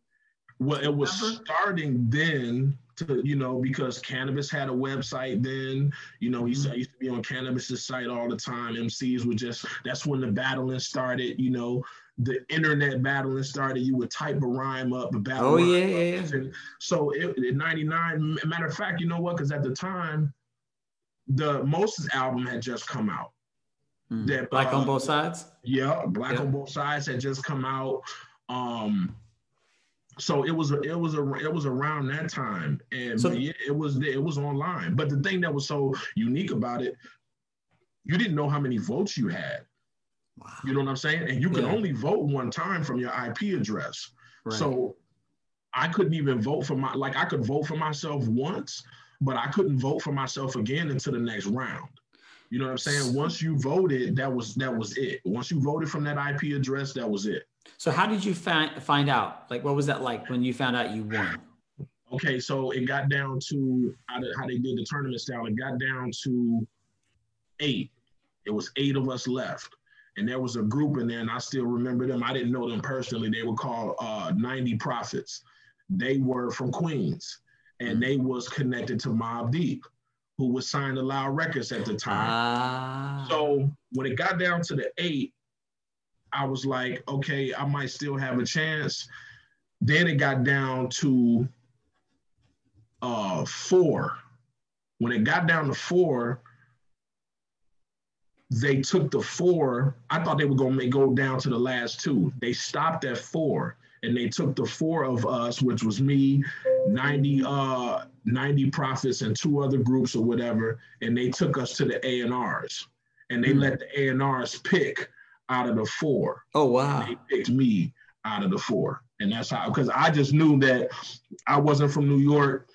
Well, it was Remember? starting then to, you know, because Canibus had a website then. You know, he Mhm. said I used to be on Canibus's site all the time. MCs would just that's when the battling started, you know, the internet battling started. You would type a rhyme up, a battle. Oh, yeah, yeah, yeah. and So it, in 99, matter of fact, you know what? Because at the time, the Moses album had just come out. Mm. That, Black uh, on both sides? Yeah, Black Yeah. on Both Sides had just come out. Um, so it was it was a it was around that time, and So- yeah, it was it was online. But the thing that was so unique about it, you didn't know how many votes you had. Wow. You know what I'm saying? And you could Yeah. only vote one time from your IP address. Right. So I couldn't even vote for my like I could vote for myself once, but I couldn't vote for myself again until the next round. You know what I'm saying? Once you voted, that was that was it. Once you voted from that IP address, that was it. So how did you find find out? Like, what was that like when you found out you won? Okay, so it got down to how, the, how they did the tournament style. It got down to eight. It was eight of us left, and there was a group in there, and I still remember them. I didn't know them personally. They were called uh, 90 Prophets. They were from Queens, and they was connected to Mobb Deep, who was signed to Loud Records at the time. Ah. So when it got down to the eight, I was like, okay, I might still have a chance. Then it got down to uh four. When it got down to four, they took the four. I thought they were gonna go down to the last two. They stopped at four and they took the four of us, which was me, 90 uh 90 prophets and two other groups or whatever, and they took us to the A&Rs. And they Hmm. let the A&Rs pick out of the four oh wow. they picked me out of the four. And that's how, because I just knew that I wasn't from New York,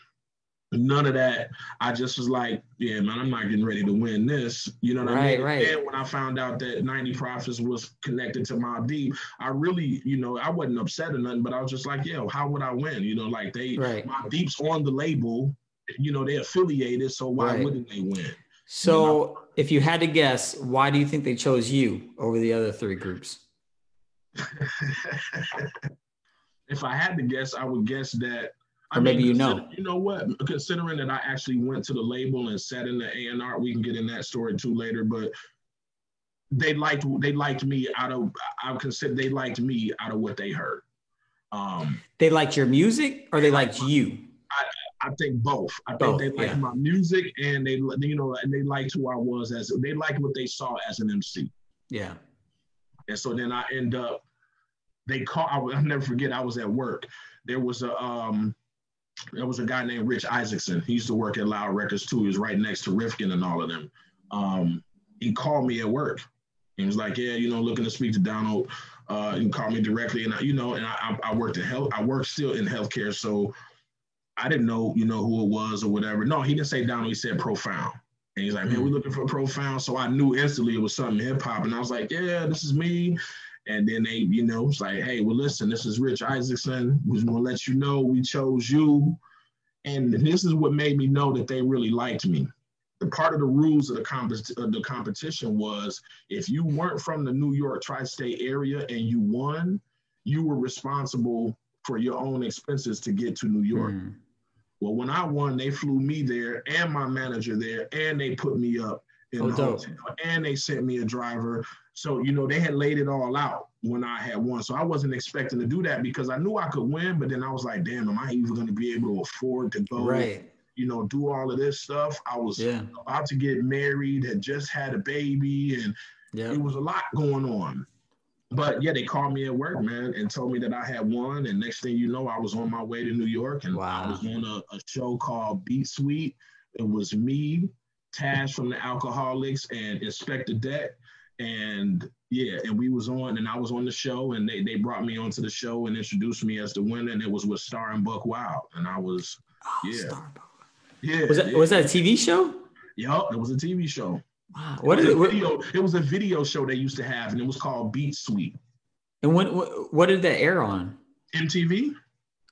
none of that. I just was like, yeah, man, I'm not getting ready to win this. You know what I mean? right. And when I found out that 90 Profits was connected to Mobb Deep, I really, you know, I wasn't upset or nothing, but I was just like, yeah, how would I win? You know, like they, Right. Mobb Deep's on the label, you know, they're affiliated, so why Right. wouldn't they win? So if you had to guess, why do you think they chose you over the other three groups? [laughs] if I had to guess, I would guess that. I Or maybe you know. You know what? Considering that I actually went to the label and sat in the A and R, we can get in that story too later. But they liked they liked me out of I would consider they liked me out of what they heard. Um, They liked your music or they liked you? I think both. I think they liked yeah. my music and they you know and they liked who I was as they liked what they saw as an MC. Yeah. And so then I end up, they call. I will I'll never forget. I was at work. There was a um, there was a guy named Rich Isaacson. He used to work at Loud Records too. He was right next to Rifkind and all of them. Um, he called me at work. He was like, "Yeah, you know, looking to speak to Donald. Uh, you can call me directly." And I, you know, and I, I I worked in health. I worked still in healthcare, so I didn't know, you know, who it was or whatever. No, he didn't say Donald. He said Profound. And he's like, man, Mm. we're looking for Profound. So I knew instantly it was something hip hop. And I was like, yeah, this is me. And then they, you know, it's like, hey, well, listen, this is Rich Isaacson. We just want to let you know we chose you. And this is what made me know that they really liked me. The part of the rules of the, comp- of the competition was if you weren't from the New York tri state area and you won, you were responsible for your own expenses to get to New York. Mm. Well, when I won, they flew me there and my manager there, and they put me up in Oh, the dope. hotel, and they sent me a driver. So you know they had laid it all out when I had won. So I wasn't expecting to do that because I knew I could win, but then I was like, damn, am I even going to be able to afford to go? Right. You know, do all of this stuff. I was Yeah. about to get married, had just had a baby, and Yeah. it was a lot going on. But yeah, they called me at work, man, and told me that I had won. And next thing you know, I was on my way to New York, and Wow. I was on a, a show called Beat Suite. It was me, Tash from the Alkaholiks, and Inspectah Deck. And yeah, and we was on, and I was on the show, and they they brought me onto the show and introduced me as the winner, and it was with Star and Buc Wild, and I was Oh, Yeah. Yeah. Was that yeah. was that a TV show? Yup, it was a TV show. Wow. What it, is was it? a video, it was a video show they used to have, and it was called Beat Suite. And when what, what did that air on? MTV?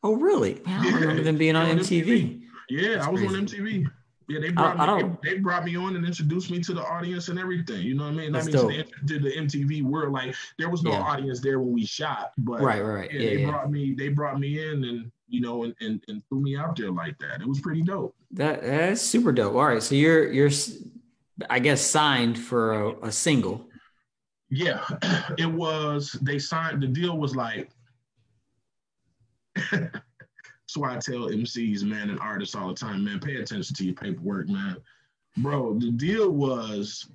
Oh, really? Man, I Yeah. remember them being on Yeah, on MTV. Yeah, That's I was on. MTV. Yeah, they brought I me. don't- They, brought me on and introduced me to the audience and everything. You know what I mean? That's I mean, dope. to the, the MTV world, like there was no Yeah. audience there when we shot, but Right, right, yeah, Yeah, they yeah. brought me. They brought me in and you know and, and and threw me out there like that. It was pretty dope. That that's super dope. All right, so you're you're, I guess, signed for a, a single. Yeah, [clears throat] it was. They signed. The deal was like. [laughs] That's why I tell MCs, man, and artists all the time, man, pay attention to your paperwork, man. Bro, the deal was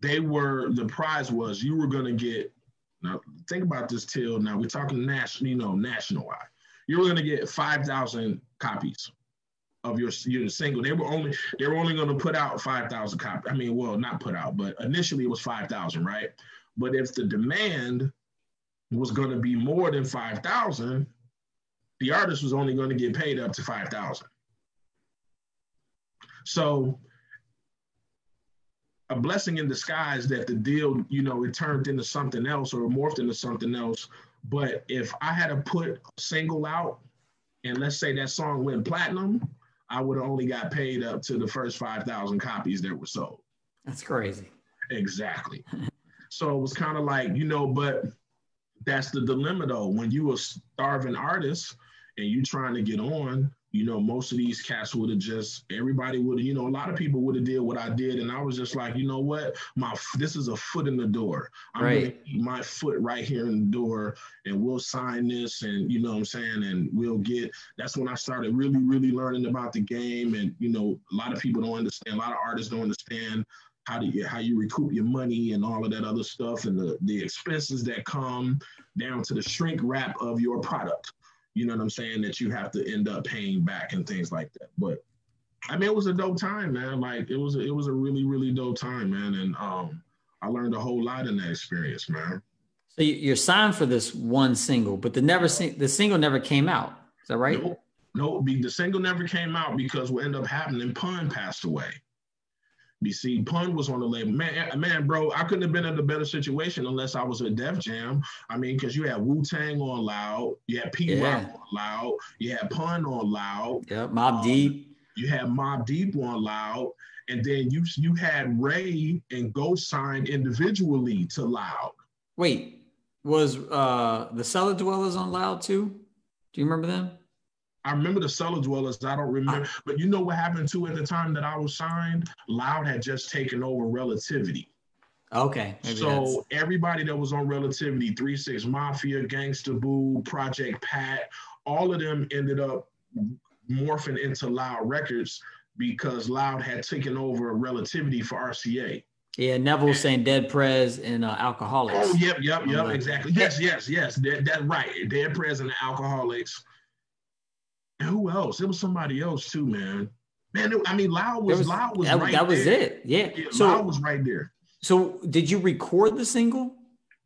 they were the prize was you were gonna get now think about this till now we're talking national, you know, national wide. You were gonna get five thousand copies of your your single. They were only they were only gonna put out five thousand copies. I mean, well, not put out, but initially it was five thousand, right? But if the demand was gonna be more than five thousand, the artist was only going to get paid up to 5000 so a blessing in disguise that the deal you know it turned into something else or morphed into something else but if i had to put a single out and let's say that song went platinum i would have only got paid up to the first 5000 copies that were sold That's crazy. Exactly. so it was kind of like, you know, but that's the dilemma though. When you a starving artist and you trying to get on, you know, most of these cats would have just everybody would you know, a lot of people would have did what I did, and I was just like, you know what, my this is a foot in the door. I'm Right. my foot right here in the door, and we'll sign this, and you know what I'm saying, and we'll get. That's when I started really, really learning about the game, and you know, a lot of people don't understand. A lot of artists don't understand how do you how you recoup your money and all of that other stuff and the the expenses that come down to the shrink wrap of your product you know what i'm saying that you have to end up paying back and things like that but i mean it was a dope time man like it was a, it was a really really dope time man and um i learned a whole lot in that experience man So you- you're signed for this one single, but the never sing- the single never came out. Is that right? Nope. No, the single never came out because what ended up happening, Pun passed away. You see, Pun was on the label. Man, eh, man, bro, I couldn't have been in a better situation unless I was with Def Jam. I mean, because you had Wu Tang on loud, you had Pete Rock Yeah. on loud, you had Pun on loud, Yep. Mobb Um, Deep. you had Mobb Deep on loud, and then you you had Rae and Ghost signed individually to loud. Wait, was uh the Cella Dwellas on Loud too? Do you remember them? I remember the Cella Dwellas. I don't remember, but you know what happened too at the time that I was signed? Loud had just taken over Relativity. Okay. so that's- everybody that was on Relativity, Three Six Mafia, Gangsta Boo, Project Pat, all of them ended up morphing into Loud Records because Loud had taken over Relativity for RCA. yeah, Neville saying Dead Prez and uh, Alkaholiks. Oh, yep, yep, yep, exactly. Yes, yes, yes. That, that right. Dead Prez and Alkaholiks. And who else? It was somebody else too, man. Man, it- I mean, Loud was, was- Loud was that, right that was there. it. Yeah. Yeah, so Loud was right there. so did you record the single?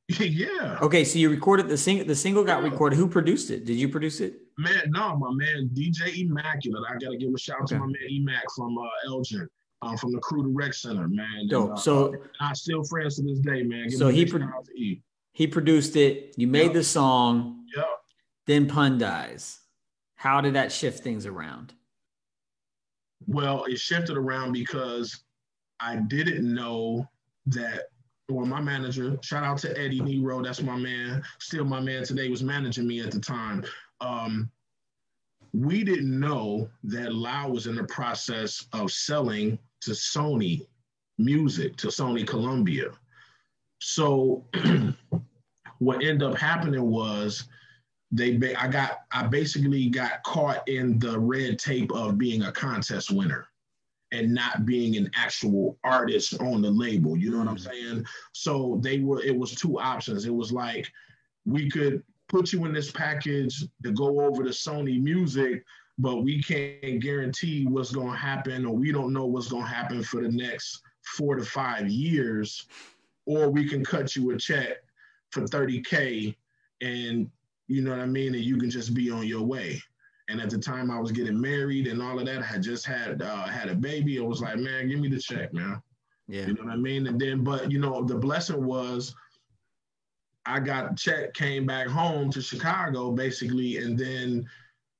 [laughs] yeah, Okay, so you recorded the single. The single got recorded. Who produced it? Did you produce it? man. No, my man, DJ Immaculate. I gotta give a shout out to my man Emac from uh, Elgin, um, from the Crew to Rec Center, man. And, Dope. uh, So I still friends to this day, man. Give So he pro- shout out to he produced it. You made Yep. the song. Yep. Then Pun dies. How did that shift things around? Well, it shifted around because I didn't know that. or my manager, shout out to Eddie Nero, that's my man, still my man today, was managing me at the time. Um, we didn't know that Loud was in the process of selling to Sony Music, to Sony Columbia. So [clears throat] what ended up happening was they ba- I got I basically got caught in the red tape of being a contest winner and not being an actual artist on the label. You know what I'm mm. saying? So they were it was two options. It was like we could put you in this package to go over to Sony Music, but we can't guarantee what's going to happen or we don't know what's going to happen for the next 4 to 5 years or we can cut you a check for 30k and you know what I mean? And you can just be on your way. And at the time I was getting married and all of that, I had just had uh, had a baby. I was like, man, give me the check, man. Yeah. You know what I mean? And then, but you know, the blessing was I got check, came back home to Chicago basically, and then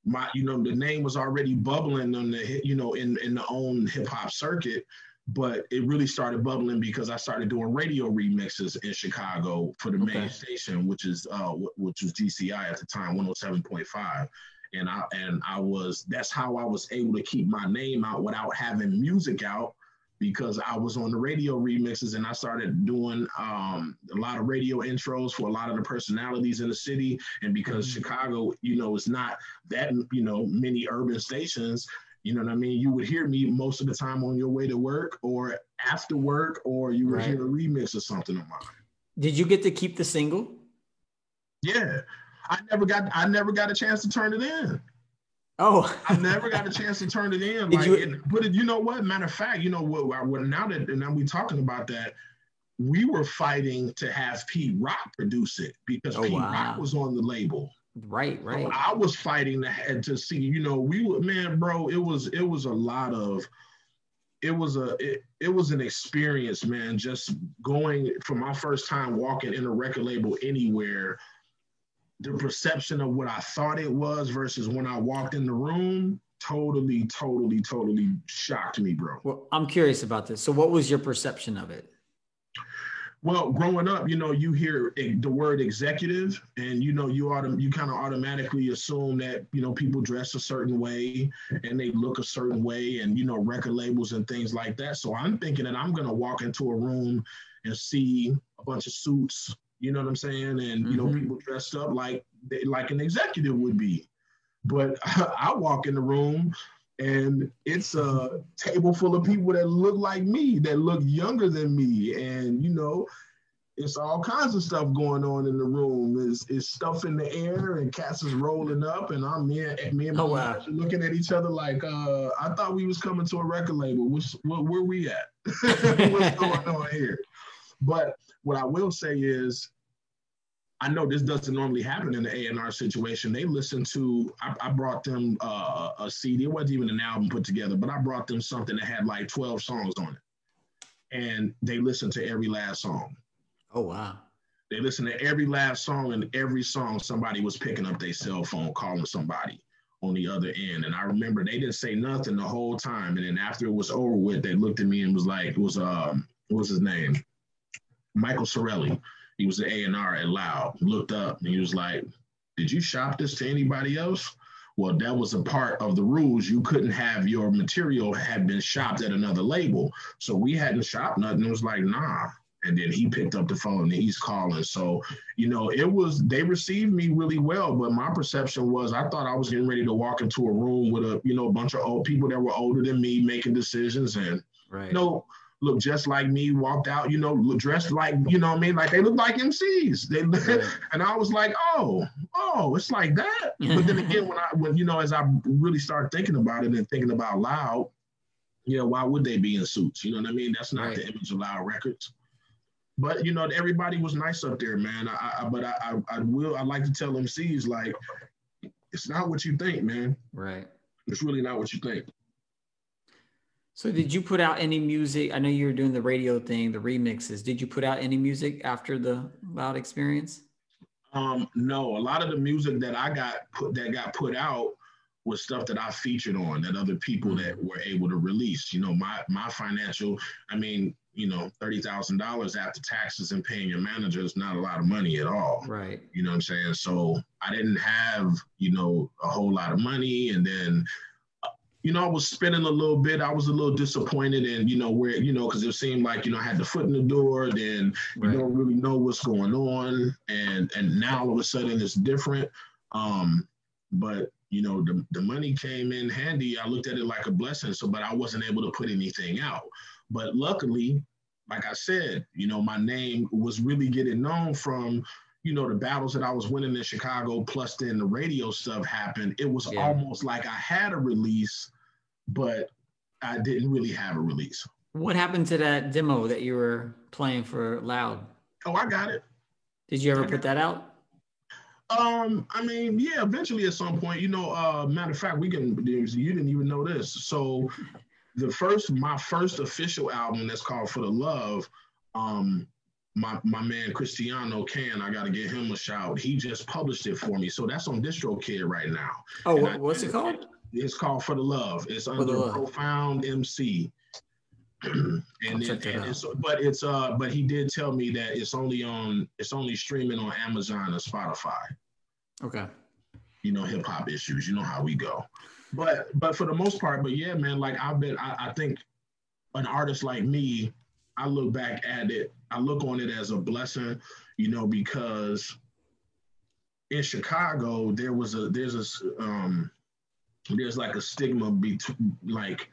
my, you know, the name was already bubbling on the, you know, in in the own hip hop circuit, but it really started bubbling because I started doing radio remixes in Chicago for the okay. main station, which is uh, which was GCI at the time, 107.5. and I and I was that's how I was able to keep my name out without having music out because I was on the radio remixes and I started doing um, a lot of radio intros for a lot of the personalities in the city. And because mm-hmm. Chicago, you know, is not that, you know, many urban stations, you know what I mean? You would hear me most of the time on your way to work or after work, or you would right. hear a remix or something of mine. Did you get to keep the single? Yeah. I never got I never got a chance to turn it in. Oh, I never got a chance to turn it in. [laughs] Like, you, but you know what? Matter of fact, you know what? what now that and now we talking about that, we were fighting to have Pete Rock produce it because oh, Pete wow. Rock was on the label. Right, right. So I was fighting to to see. You know, we were man, bro. It was it was a lot of. It was a it, it was an experience, man. Just going for my first time walking in a record label anywhere the perception of what I thought it was versus when I walked in the room totally, totally, totally shocked me, bro. Well, I'm curious about this. So, what was your perception of it? Well, growing up, you know, you hear the word executive, and you know, you autom- you kind of automatically assume that you know people dress a certain way and they look a certain way, and you know, record labels and things like that. So I'm thinking that I'm gonna walk into a room and see a bunch of suits, you know what I'm saying? And you know, mm-hmm. people dressed up like they, like an executive would be. But [laughs] I walk in the room and it's a table full of people that look like me, that look younger than me, and you know, it's all kinds of stuff going on in the room. It's, it's stuff in the air and cats is rolling up, and I'm me and me and my oh, wow. looking at each other like, uh, I thought we was coming to a record label. Which, where, where we at? [laughs] What's [laughs] going on here? But what I will say is, I know this doesn't normally happen in the A&R situation. They listen to, I, I brought them uh, a CD. It wasn't even an album put together, but I brought them something that had like 12 songs on it. And they listened to every last song. Oh, wow. They listened to every last song, and every song somebody was picking up their cell phone, calling somebody on the other end. And I remember they didn't say nothing the whole time. And then after it was over with, they looked at me and was like, it was um, what was his name? Michael Sorelli. He was the A&R at Loud. Looked up and he was like, did you shop this to anybody else? Well, that was a part of the rules. You couldn't have your material had been shopped at another label. So we hadn't shopped nothing. It was like, nah. And then he picked up the phone and he's calling. So, you know, it was, they received me really well. But my perception was I thought I was getting ready to walk into a room with a, you know, a bunch of old people that were older than me making decisions. And, right. you know, looked just like me, walked out, you know, dressed like, you know I mean? Like they look like MCs. They [laughs] and I was like, oh, oh, it's like that. but then again, when I [laughs] when you know, as I really started thinking about it and thinking about loud, you know, why would they be in suits? You know what I mean? That's not right. the image of loud records. But you know, everybody was nice up there, man. I, I but I, I I will I like to tell MCs like it's not what you think, man. Right. It's really not what you think. So did you put out any music? I know you were doing the radio thing, the remixes. Did you put out any music after the loud experience? Um, no, a lot of the music that I got put that got put out was stuff that I featured on that other people that were able to release. You know, my my financial, I mean, you know, thirty thousand dollars after taxes and paying your manager is not a lot of money at all. Right. You know what I'm saying? So I didn't have, you know, a whole lot of money and then you know, I was spinning a little bit. I was a little disappointed and you know, where, you know, because it seemed like, you know, I had the foot in the door, then right. you don't really know what's going on. And and now all of a sudden it's different. Um, but you know, the, the money came in handy. I looked at it like a blessing. So, but I wasn't able to put anything out. But luckily, like I said, you know, my name was really getting known from you know, the battles that I was winning in Chicago, plus then the radio stuff happened, it was yeah. almost like I had a release, but I didn't really have a release. What happened to that demo that you were playing for Loud? Oh, I got it. Did you ever put that out? Um, I mean, yeah, eventually at some point, you know, uh, matter of fact, we can, you didn't even know this. So [laughs] the first my first official album that's called For the Love, um, my my man Cristiano Can, I gotta give him a shout. He just published it for me. So that's on DistroKid right now. Oh, what, I- what's it called? It's called For the Love. It's the under Love. Profound MC. [clears throat] and I'll it, and it's but it's uh but he did tell me that it's only on it's only streaming on Amazon and Spotify. Okay. You know, hip hop issues. You know how we go. But but for the most part, but yeah, man, like I've been I, I think an artist like me, I look back at it, I look on it as a blessing, you know, because in Chicago there was a there's a um there's like a stigma between like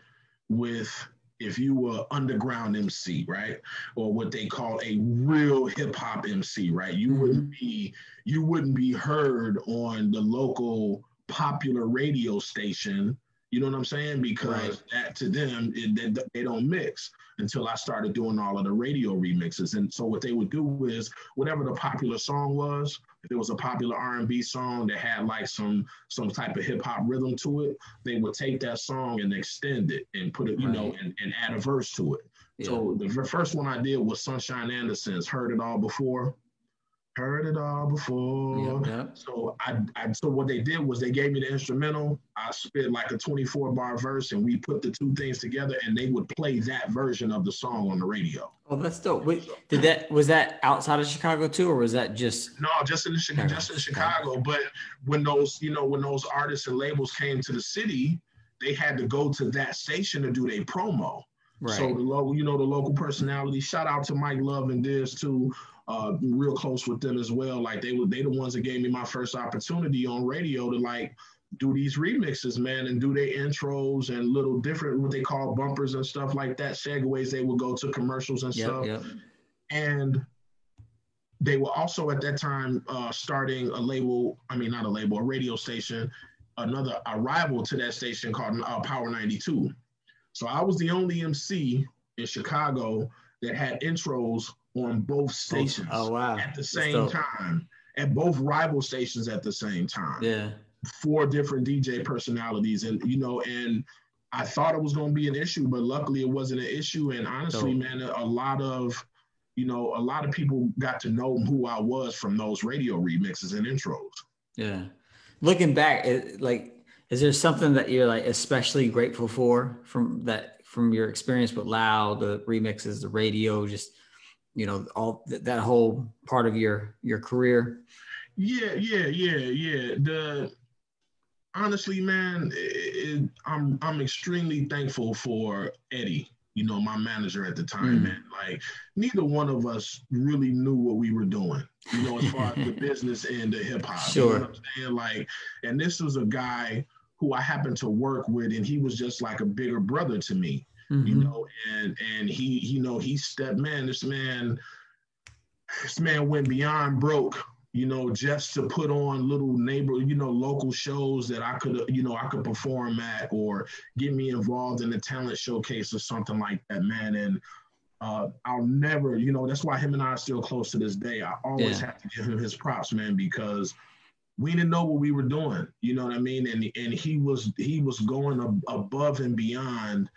with if you were underground MC, right? Or what they call a real hip hop MC, right? You wouldn't be you wouldn't be heard on the local popular radio station. You know what I'm saying? Because Right. that to them it, they, they don't mix until I started doing all of the radio remixes. And so what they would do is whatever the popular song was, if it was a popular R&B song that had like some some type of hip hop rhythm to it, they would take that song and extend it and put it, you know, and, and add a verse to it. Yeah. So the first one I did was Sunshine Anderson's "Heard It All Before." Heard it all before. Yep, yep. So I, I, so what they did was they gave me the instrumental. I spit like a 24 bar verse, and we put the two things together, and they would play that version of the song on the radio. Oh, that's dope. Wait, did that was that outside of Chicago too, or was that just No, just in the, Chi- just in Chicago. But when those, you know, when those artists and labels came to the city, they had to go to that station to do their promo. right? So the local, you know, the local personality. Shout out to Mike Love and Diz too. Uh, real close with them as well. Like they were, they the ones that gave me my first opportunity on radio to like do these remixes, man, and do their intros and little different what they call bumpers and stuff like that. Segues they would go to commercials and yep, stuff. yep. And they were also at that time uh, starting a label. I mean, not a label, a radio station. Another a rival to that station called uh, Power 92. So I was the only MC in Chicago that had intros on both oh, stations Oh wow. at the same time, at both rival stations at the same time. Yeah. Four different DJ personalities, and you know, and I thought it was going to be an issue, but luckily it wasn't an issue. And honestly, Dope. man, a lot of you know, a lot of people got to know who I was from those radio remixes and intros. Yeah. Looking back, it, like, is there something that you're like especially grateful for from that from your experience with Loud, the remixes, the radio, just you know, all th- that whole part of your your career? Yeah, yeah, yeah, yeah. The honestly, man, it, it, I'm I'm extremely thankful for Eddie. You know, my manager at the time, Mm. man. Like, neither one of us really knew what we were doing. You know, as far as the [laughs] business end of hip hop. You Sure. know what I'm saying? Like, and this was a guy who I happened to work with, and he was just like a bigger brother to me you Mhm. know, and and he, you know, he stepped, man, this man, this man went beyond broke, you know, just to put on little neighbor, you know, local shows that I could, you know, I could perform at or get me involved in a talent showcase or something like that, man. And uh, I'll never, you know, that's why him and I are still close to this day. I always Yeah. have to give him his props, man, because we didn't know what we were doing. You know what I mean? And and he was he was going ab- above and beyond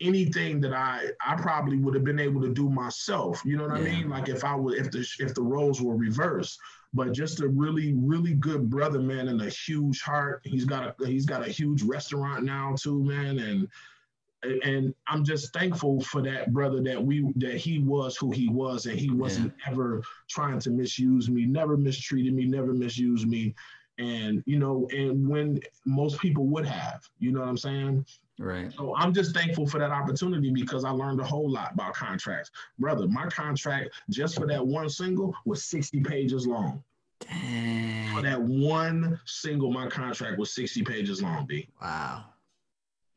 anything that I I probably would have been able to do myself. You know what I mean? Like if I would if the if the roles were reversed. But just a really really good brother, man, and a huge heart. He's got a he's got a huge restaurant now too, man, and and I'm just thankful for that brother that we that he was who he was and he wasn't ever trying to misuse me, never mistreated me, never misused me. And you know, and when most people would have, you know what I'm saying? Right. So I'm just thankful for that opportunity because I learned a whole lot about contracts. Brother, my contract just for that one single was 60 pages long. For that one single, my contract was 60 pages long, B. Wow.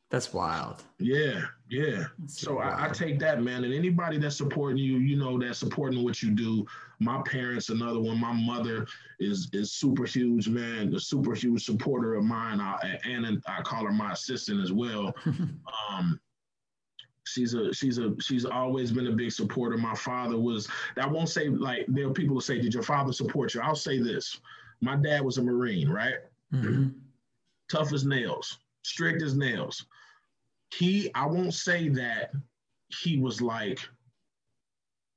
That's wild. Yeah, yeah. That's So I, I take that, man. And anybody that's supporting you, you know, that's supporting what you do. My parents, another one. My mother is is super huge, man. A super huge supporter of mine. I, and I call her my assistant as well. [laughs] Um, she's a she's a she's always been a big supporter. My father was. I won't say like there are people who say, "Did your father support you?" I'll say this: My dad was a Marine, right? Mhm. tough as nails, strict as nails. He I won't say that he was like,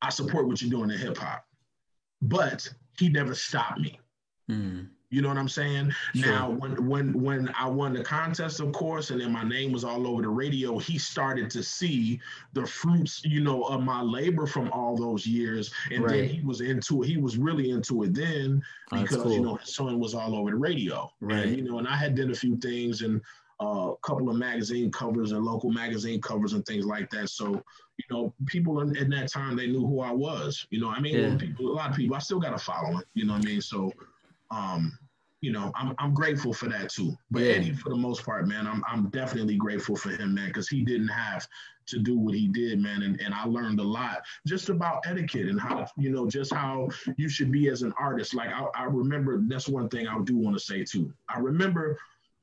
I support what you're doing in hip hop, but he never stopped me. Mm. You know what I'm saying? Sure. Now, when when when I won the contest, of course, and then my name was all over the radio, he started to see the fruits, you know, of my labor from all those years, and right. then he was into it. He was really into it then because cool. you know his son was all over the radio, right? And, you know, and I had done a few things and a couple of magazine covers and local magazine covers and things like that. So, you know, people in, in that time they knew who I was. You know, I mean, yeah. people, a lot of people, I still got a following. You know what I mean? So, um, you know, I'm I'm grateful for that too. But yeah. Eddie, for the most part, man, I'm I'm definitely grateful for him, man, because he didn't have to do what he did, man. And, and I learned a lot just about etiquette and how, you know, just how you should be as an artist. Like I, I remember that's one thing I do want to say too. I remember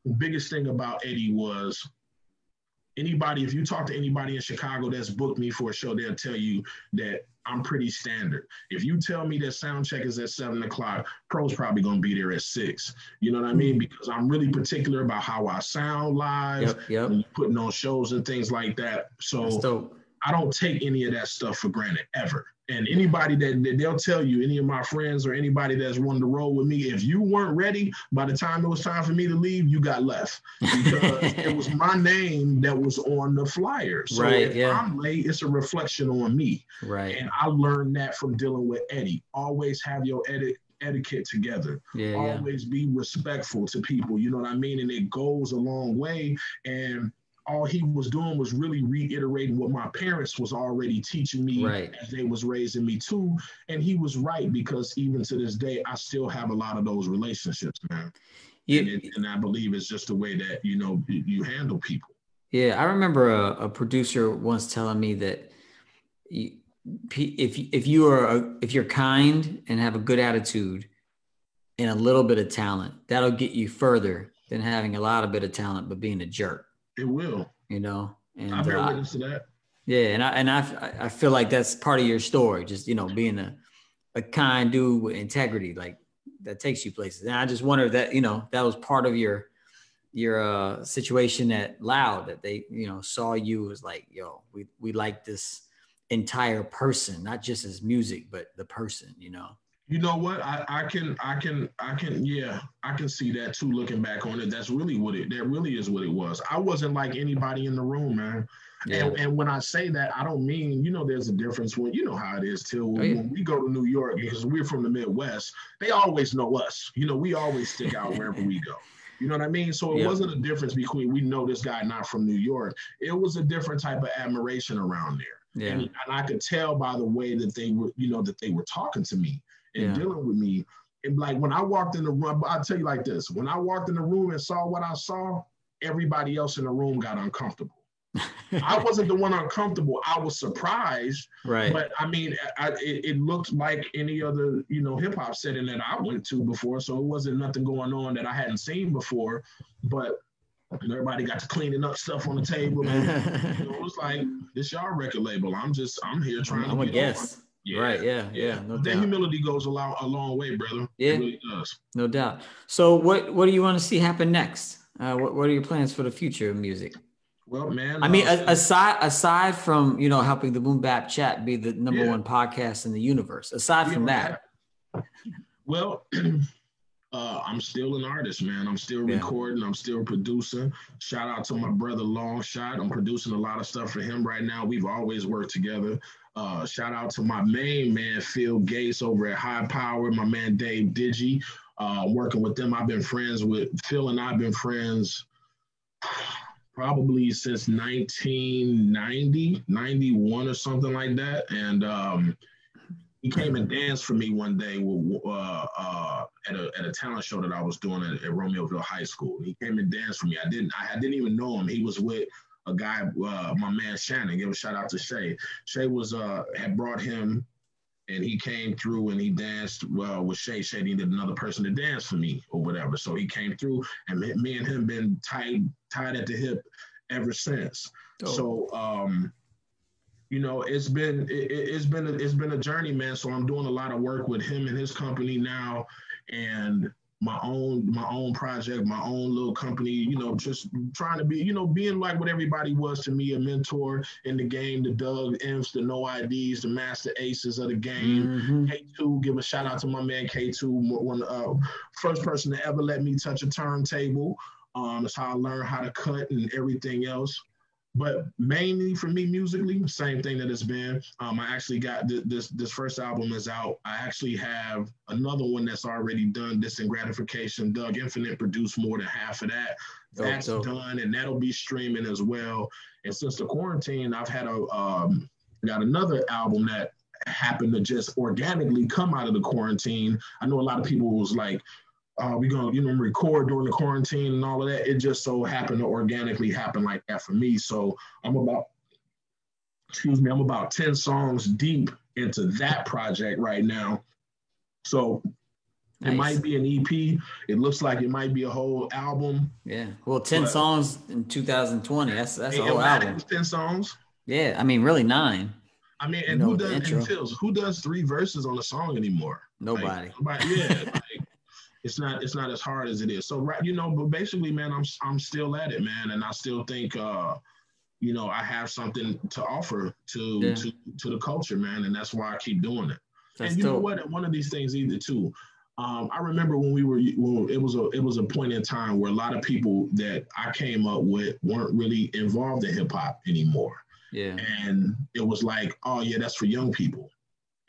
the biggest thing about Eddie was anybody, if you talk to anybody in Chicago that's booked me for a show, they'll tell you that I'm pretty standard. If you tell me that sound check is at seven o'clock, pro's probably gonna be there at six. You know what I mean? Mm-hmm. Because I'm really particular about how I sound live, yep, yep. putting on shows and things like that. So I don't take any of that stuff for granted ever. And anybody that, that, they'll tell you, any of my friends or anybody that's wanted to roll with me, if you weren't ready by the time it was time for me to leave, you got left because [laughs] it was my name that was on the flyer. So right, if yeah. I'm late, it's a reflection on me. Right. And I learned that from dealing with Eddie. Always have your edit etiquette together. Yeah, Always yeah. be respectful to people. You know what I mean? And it goes a long way. And all he was doing was really reiterating what my parents was already teaching me right. as they was raising me too. And he was right because even to this day, I still have a lot of those relationships, man. Yeah. And, and I believe it's just the way that you know you handle people. Yeah, I remember a, a producer once telling me that you, if if you are a, if you're kind and have a good attitude and a little bit of talent, that'll get you further than having a lot of bit of talent but being a jerk. It will. You know, and heard uh, witness to that. Yeah, and I and I I feel like that's part of your story, just you know, being a a kind dude with integrity, like that takes you places. And I just wonder that you know that was part of your your uh, situation at Loud that they you know saw you as like yo we we like this entire person, not just as music, but the person, you know. You know what? I, I can I can I can yeah, I can see that too looking back on it. That's really what it that really is what it was. I wasn't like anybody in the room, man. Yeah. And, and when I say that, I don't mean, you know, there's a difference when you know how it is till When, oh, yeah. when we go to New York, because we're from the Midwest, they always know us. You know, we always stick out wherever we go. You know what I mean? So it wasn't a difference between we know this guy not from New York. It was a different type of admiration around there. Yeah. And, and I could tell by the way that they were, you know, that they were talking to me and yeah. dealing with me. And like when I walked in the room, I'll tell you like this: when I walked in the room and saw what I saw, everybody else in the room got uncomfortable. I [laughs] wasn't the one uncomfortable. I was surprised. Right. But I mean, I, it, it, looked like any other, you know, hip hop setting that I went to before. So it wasn't nothing going on that I hadn't seen before. But everybody got to cleaning up stuff on the table. And, you know, it was like, this y'all record label. I'm just, I'm here trying I'm to. I'm a guest. Yeah, right. Yeah. Yeah. No that doubt. humility goes a long, a long way, brother. Yeah. It really does. No doubt. So, what what do you want to see happen next? Uh, what What are your plans for the future of music? Well, man. I mean, uh, aside aside from you know helping the Boom Bap Chat be the number yeah. one podcast in the universe, aside yeah, from that. Well, [clears throat] uh, I'm still an artist, man. I'm still yeah. recording. I'm still producing. Shout out to my brother Long Shot. I'm producing a lot of stuff for him right now. We've always worked together. Uh, shout out to my main man, Phil Gates over at High Power, my man Dave Digi. Uh, working with them, I've been friends with Phil and I've been friends probably since 1990, 91 or something like that. And um, he came and danced for me one day with, uh, uh, at, a, at a talent show that I was doing at, at Romeoville High School. He came and danced for me. I didn't I didn't even know him. He was with a guy, uh, my man Shannon. Give a shout out to Shay. Shay was uh had brought him, and he came through and he danced well with Shay. Shay needed another person to dance for me or whatever, so he came through, and me and him been tied tied at the hip ever since. Oh. So um, you know, it's been it, has been a, it's been a journey, man. So I'm doing a lot of work with him and his company now, and my own my own project, my own little company, you know, just trying to be, you know, being like what everybody was to me, a mentor in the game, the Doug Imps, the No IDs, the Masta Aces of the game. Mm-hmm. K2, give a shout out to my man K2, one uh, first person to ever let me touch a turntable. Um, that's how I learned how to cut and everything else. But mainly for me musically, same thing that it's been. Um, I actually got th- this this first album is out. I actually have another one that's already done. Distant gratification. Doug Infinite produced more than half of that. That's done, and that'll be streaming as well. And since the quarantine, I've had a um, got another album that happened to just organically come out of the quarantine. I know a lot of people was like, uh, we're gonna you know record during the quarantine and all of that. It just so happened to organically happen like that for me. So I'm about excuse me, I'm about 10 songs deep into that project right now. So nice. it might be an EP. It looks like it might be a whole album. Yeah. Well, 10 but, songs in 2020. That's that's a whole album. 10 songs. Yeah. I mean, really nine. I mean, and you know, who does and who does three verses on a song anymore? Nobody. Like, yeah. [laughs] it's not it's not as hard as it is. So right, you know, but basically, man, I'm I'm still at it, man, and I still think uh, you know, I have something to offer to yeah. to to the culture, man, and that's why I keep doing it. That's and you dope. know what? One of these things either too. Um, I remember when we were when it was a it was a point in time where a lot of people that I came up with weren't really involved in hip hop anymore. Yeah. And it was like, oh yeah, that's for young people.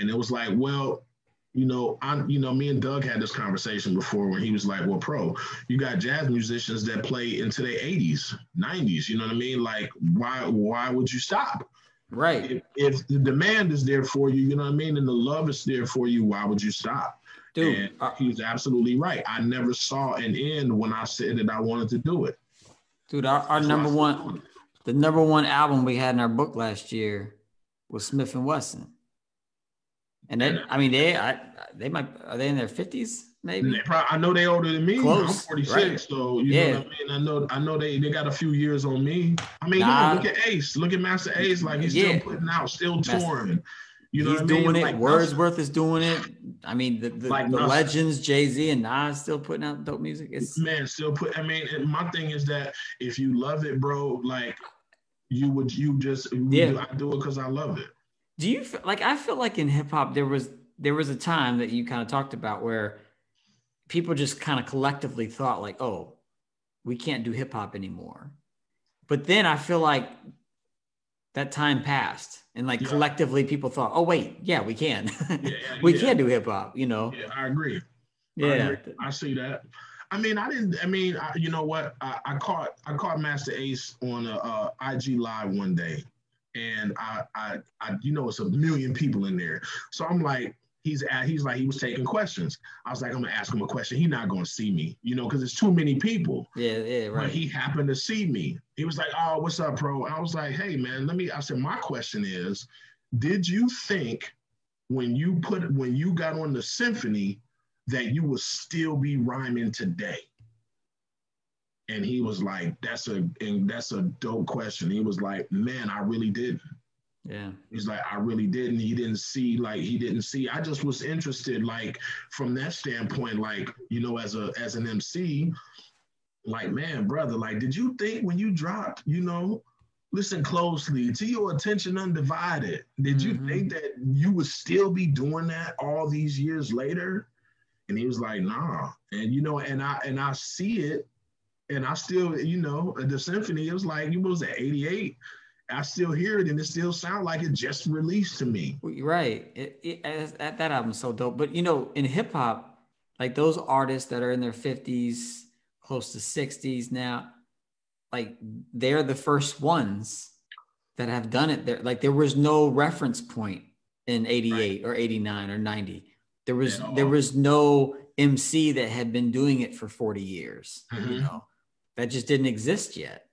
And it was like, well, you know, I'm, you know, me and Doug had this conversation before when he was like, well, pro, you got jazz musicians that play into their 80s, 90s, you know what I mean? Like, why, why would you stop? Right. If, if the demand is there for you, you know what I mean? And the love is there for you, why would you stop? Dude, and uh, he's absolutely right. I never saw an end when I said that I wanted to do it. Dude, our, our number one, the number one album we had in our book last year was Smif-N-Wessun. And then, I mean, they, I, they might, are they in their fifties? Maybe. Probably, I know they older than me. Close, I'm 46, right. so you yeah. know what I mean. I know, I know they, they got a few years on me. I mean, nah. look at Ace. Look at Masta Ace. Like he's yeah. still putting out, still touring. You know, he's doing I mean? it. Like, Wordsworth is doing it. I mean, the, the, like the legends, Jay Z and Nas, still putting out dope music. It's man, still put. I mean, my thing is that if you love it, bro, like you would, you just, yeah, I do it because I love it do you feel like I feel like in hip hop there was there was a time that you kind of talked about where people just kind of collectively thought like, oh, we can't do hip hop anymore. But then I feel like that time passed and like yeah. collectively people thought, oh wait, yeah, we can. [laughs] Yeah, we yeah. can do hip hop, you know. Yeah, I agree. Yeah. I, agree. I, see that. I mean, I didn't. I mean, I, you know what? I, I, caught I caught Masta Ace on a, uh, a IG live one day, and I, I, I, you know, it's a million people in there. So I'm like, he's at, he's like, he was taking questions. I was like, I'm gonna ask him a question. He's not gonna see me, you know, because it's too many people. Yeah, yeah, right. But he happened to see me. He was like, oh, what's up, bro? I was like, hey, man, let me. I said, my question is, did you think when you put when you got on the symphony that you would still be rhyming today? And he was like, "That's a and that's a dope question." He was like, "Man, I really didn't." Yeah. He's like, I really didn't. He didn't see, like, he didn't see. I just was interested, like, from that standpoint, like, you know, as a as an MC, like, man, brother, like, did you think when you dropped, you know, listen closely to your attention undivided, did mm-hmm. you think that you would still be doing that all these years later? And he was like, nah. And you know, and I and I see it and I still, you know, the symphony, it was like, it was at 88. I still hear it and it still sounds like it just released to me. Right. It, it, that, that album's so dope. But, you know, in hip hop, like those artists that are in their 50s, close to 60s now, like they're the first ones that have done it there. Like there was no reference point in 88 right. or 89 or 90. There was there was no MC that had been doing it for 40 years, mm-hmm. you know that just didn't exist yet.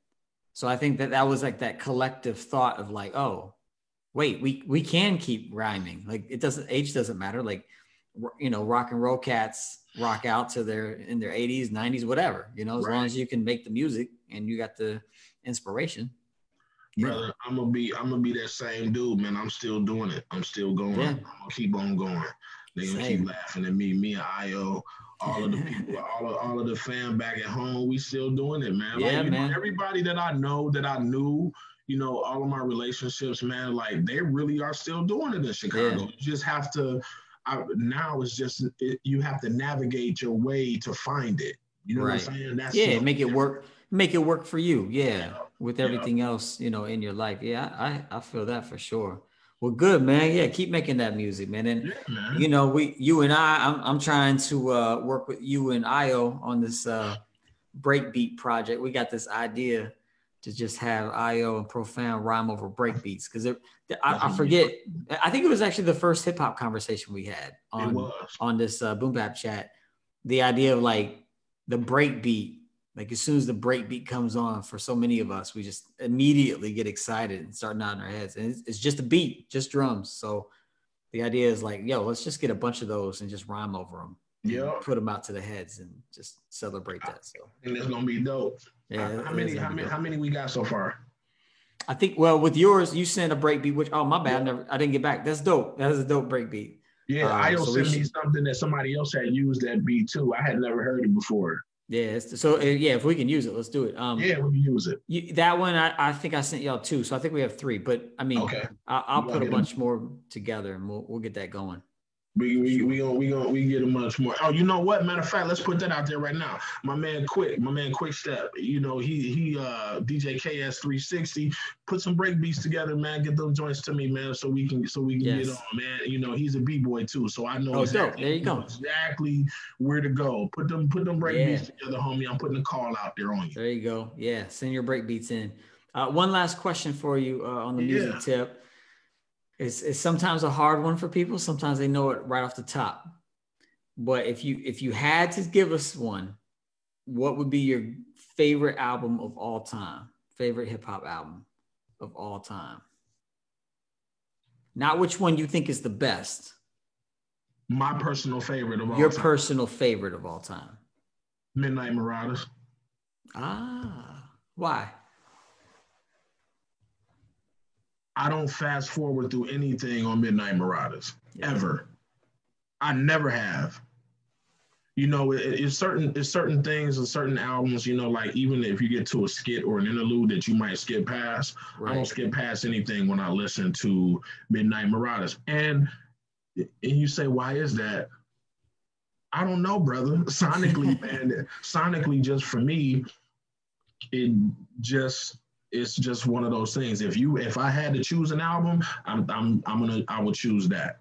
So I think that that was like that collective thought of like, oh, wait, we we can keep rhyming. Like it doesn't age doesn't matter. Like you know, rock and roll cats rock out to their in their 80s, 90s, whatever. You know, as right. long as you can make the music and you got the inspiration. Brother, I'm gonna be I'm gonna be that same dude, man. I'm still doing it. I'm still going. Yeah. I'm gonna keep on going. They gonna keep laughing at me. Me and Io all of the people, [laughs] all of all of the fam back at home, we still doing it, man. Yeah, like, man. Know, everybody that I know that I knew, you know, all of my relationships, man, like they really are still doing it in Chicago. Yeah. You just have to. I, now it's just it, you have to navigate your way to find it. You know right. what I'm saying? That's yeah, make it work. Make it work for you. Yeah, yeah. with everything else, you know, in your life. Yeah, I I feel that for sure. Well, good man. Yeah, keep making that music, man. And yeah, you know, we, you and I, I'm, I'm trying to uh, work with you and Io on this uh, breakbeat project. We got this idea to just have Io and Profound rhyme over breakbeats because I, I, forget. I think it was actually the first hip hop conversation we had on on this uh, Boom Bap chat. The idea of like the breakbeat like as soon as the break beat comes on for so many of us, we just immediately get excited and start nodding our heads. And it's, it's just a beat, just drums. So the idea is like, yo, let's just get a bunch of those and just rhyme over them. Yeah. Put them out to the heads and just celebrate that. So and it's gonna be dope. Yeah. How many? How many? How many we got so far? I think. Well, with yours, you sent a break beat. Which oh my bad, yeah. I, never, I didn't get back. That's dope. That is a dope break beat. Yeah, um, I so sent me something that somebody else had used that beat too. I had never heard it before. Yeah. So uh, yeah, if we can use it, let's do it. Um, yeah, we can use it. You, that one, I, I think I sent y'all two, so I think we have three. But I mean, okay. I, will put a bunch them. more together, and we'll we'll get that going. We we we gonna we gonna we get a much more. Oh, you know what? Matter of fact, let's put that out there right now. My man, quick, my man, quick step. You know he he uh DJ KS three sixty. Put some break beats together, man. Get those joints to me, man, so we can so we can yes. get on, man. You know he's a b boy too, so I know oh, exactly, there you go. exactly where to go. Put them put them break yeah. beats together, homie. I'm putting a call out there on you. There you go. Yeah, send your break beats in. Uh, one last question for you uh, on the music yeah. tip it's, it's sometimes a hard one for people. Sometimes they know it right off the top. But if you if you had to give us one, what would be your favorite album of all time? Favorite hip hop album of all time? Not which one you think is the best. My personal favorite of all Your time. personal favorite of all time. Midnight Marauders. Ah, why? I don't fast forward through anything on Midnight Marauders ever. I never have. You know, it, it's certain it's certain things and certain albums. You know, like even if you get to a skit or an interlude that you might skip past, right. I don't skip past anything when I listen to Midnight Marauders. And and you say, why is that? I don't know, brother. [laughs] Sonically, man, sonically, just for me, it just it's just one of those things. If you if I had to choose an album, I'm I'm I'm gonna I would choose that.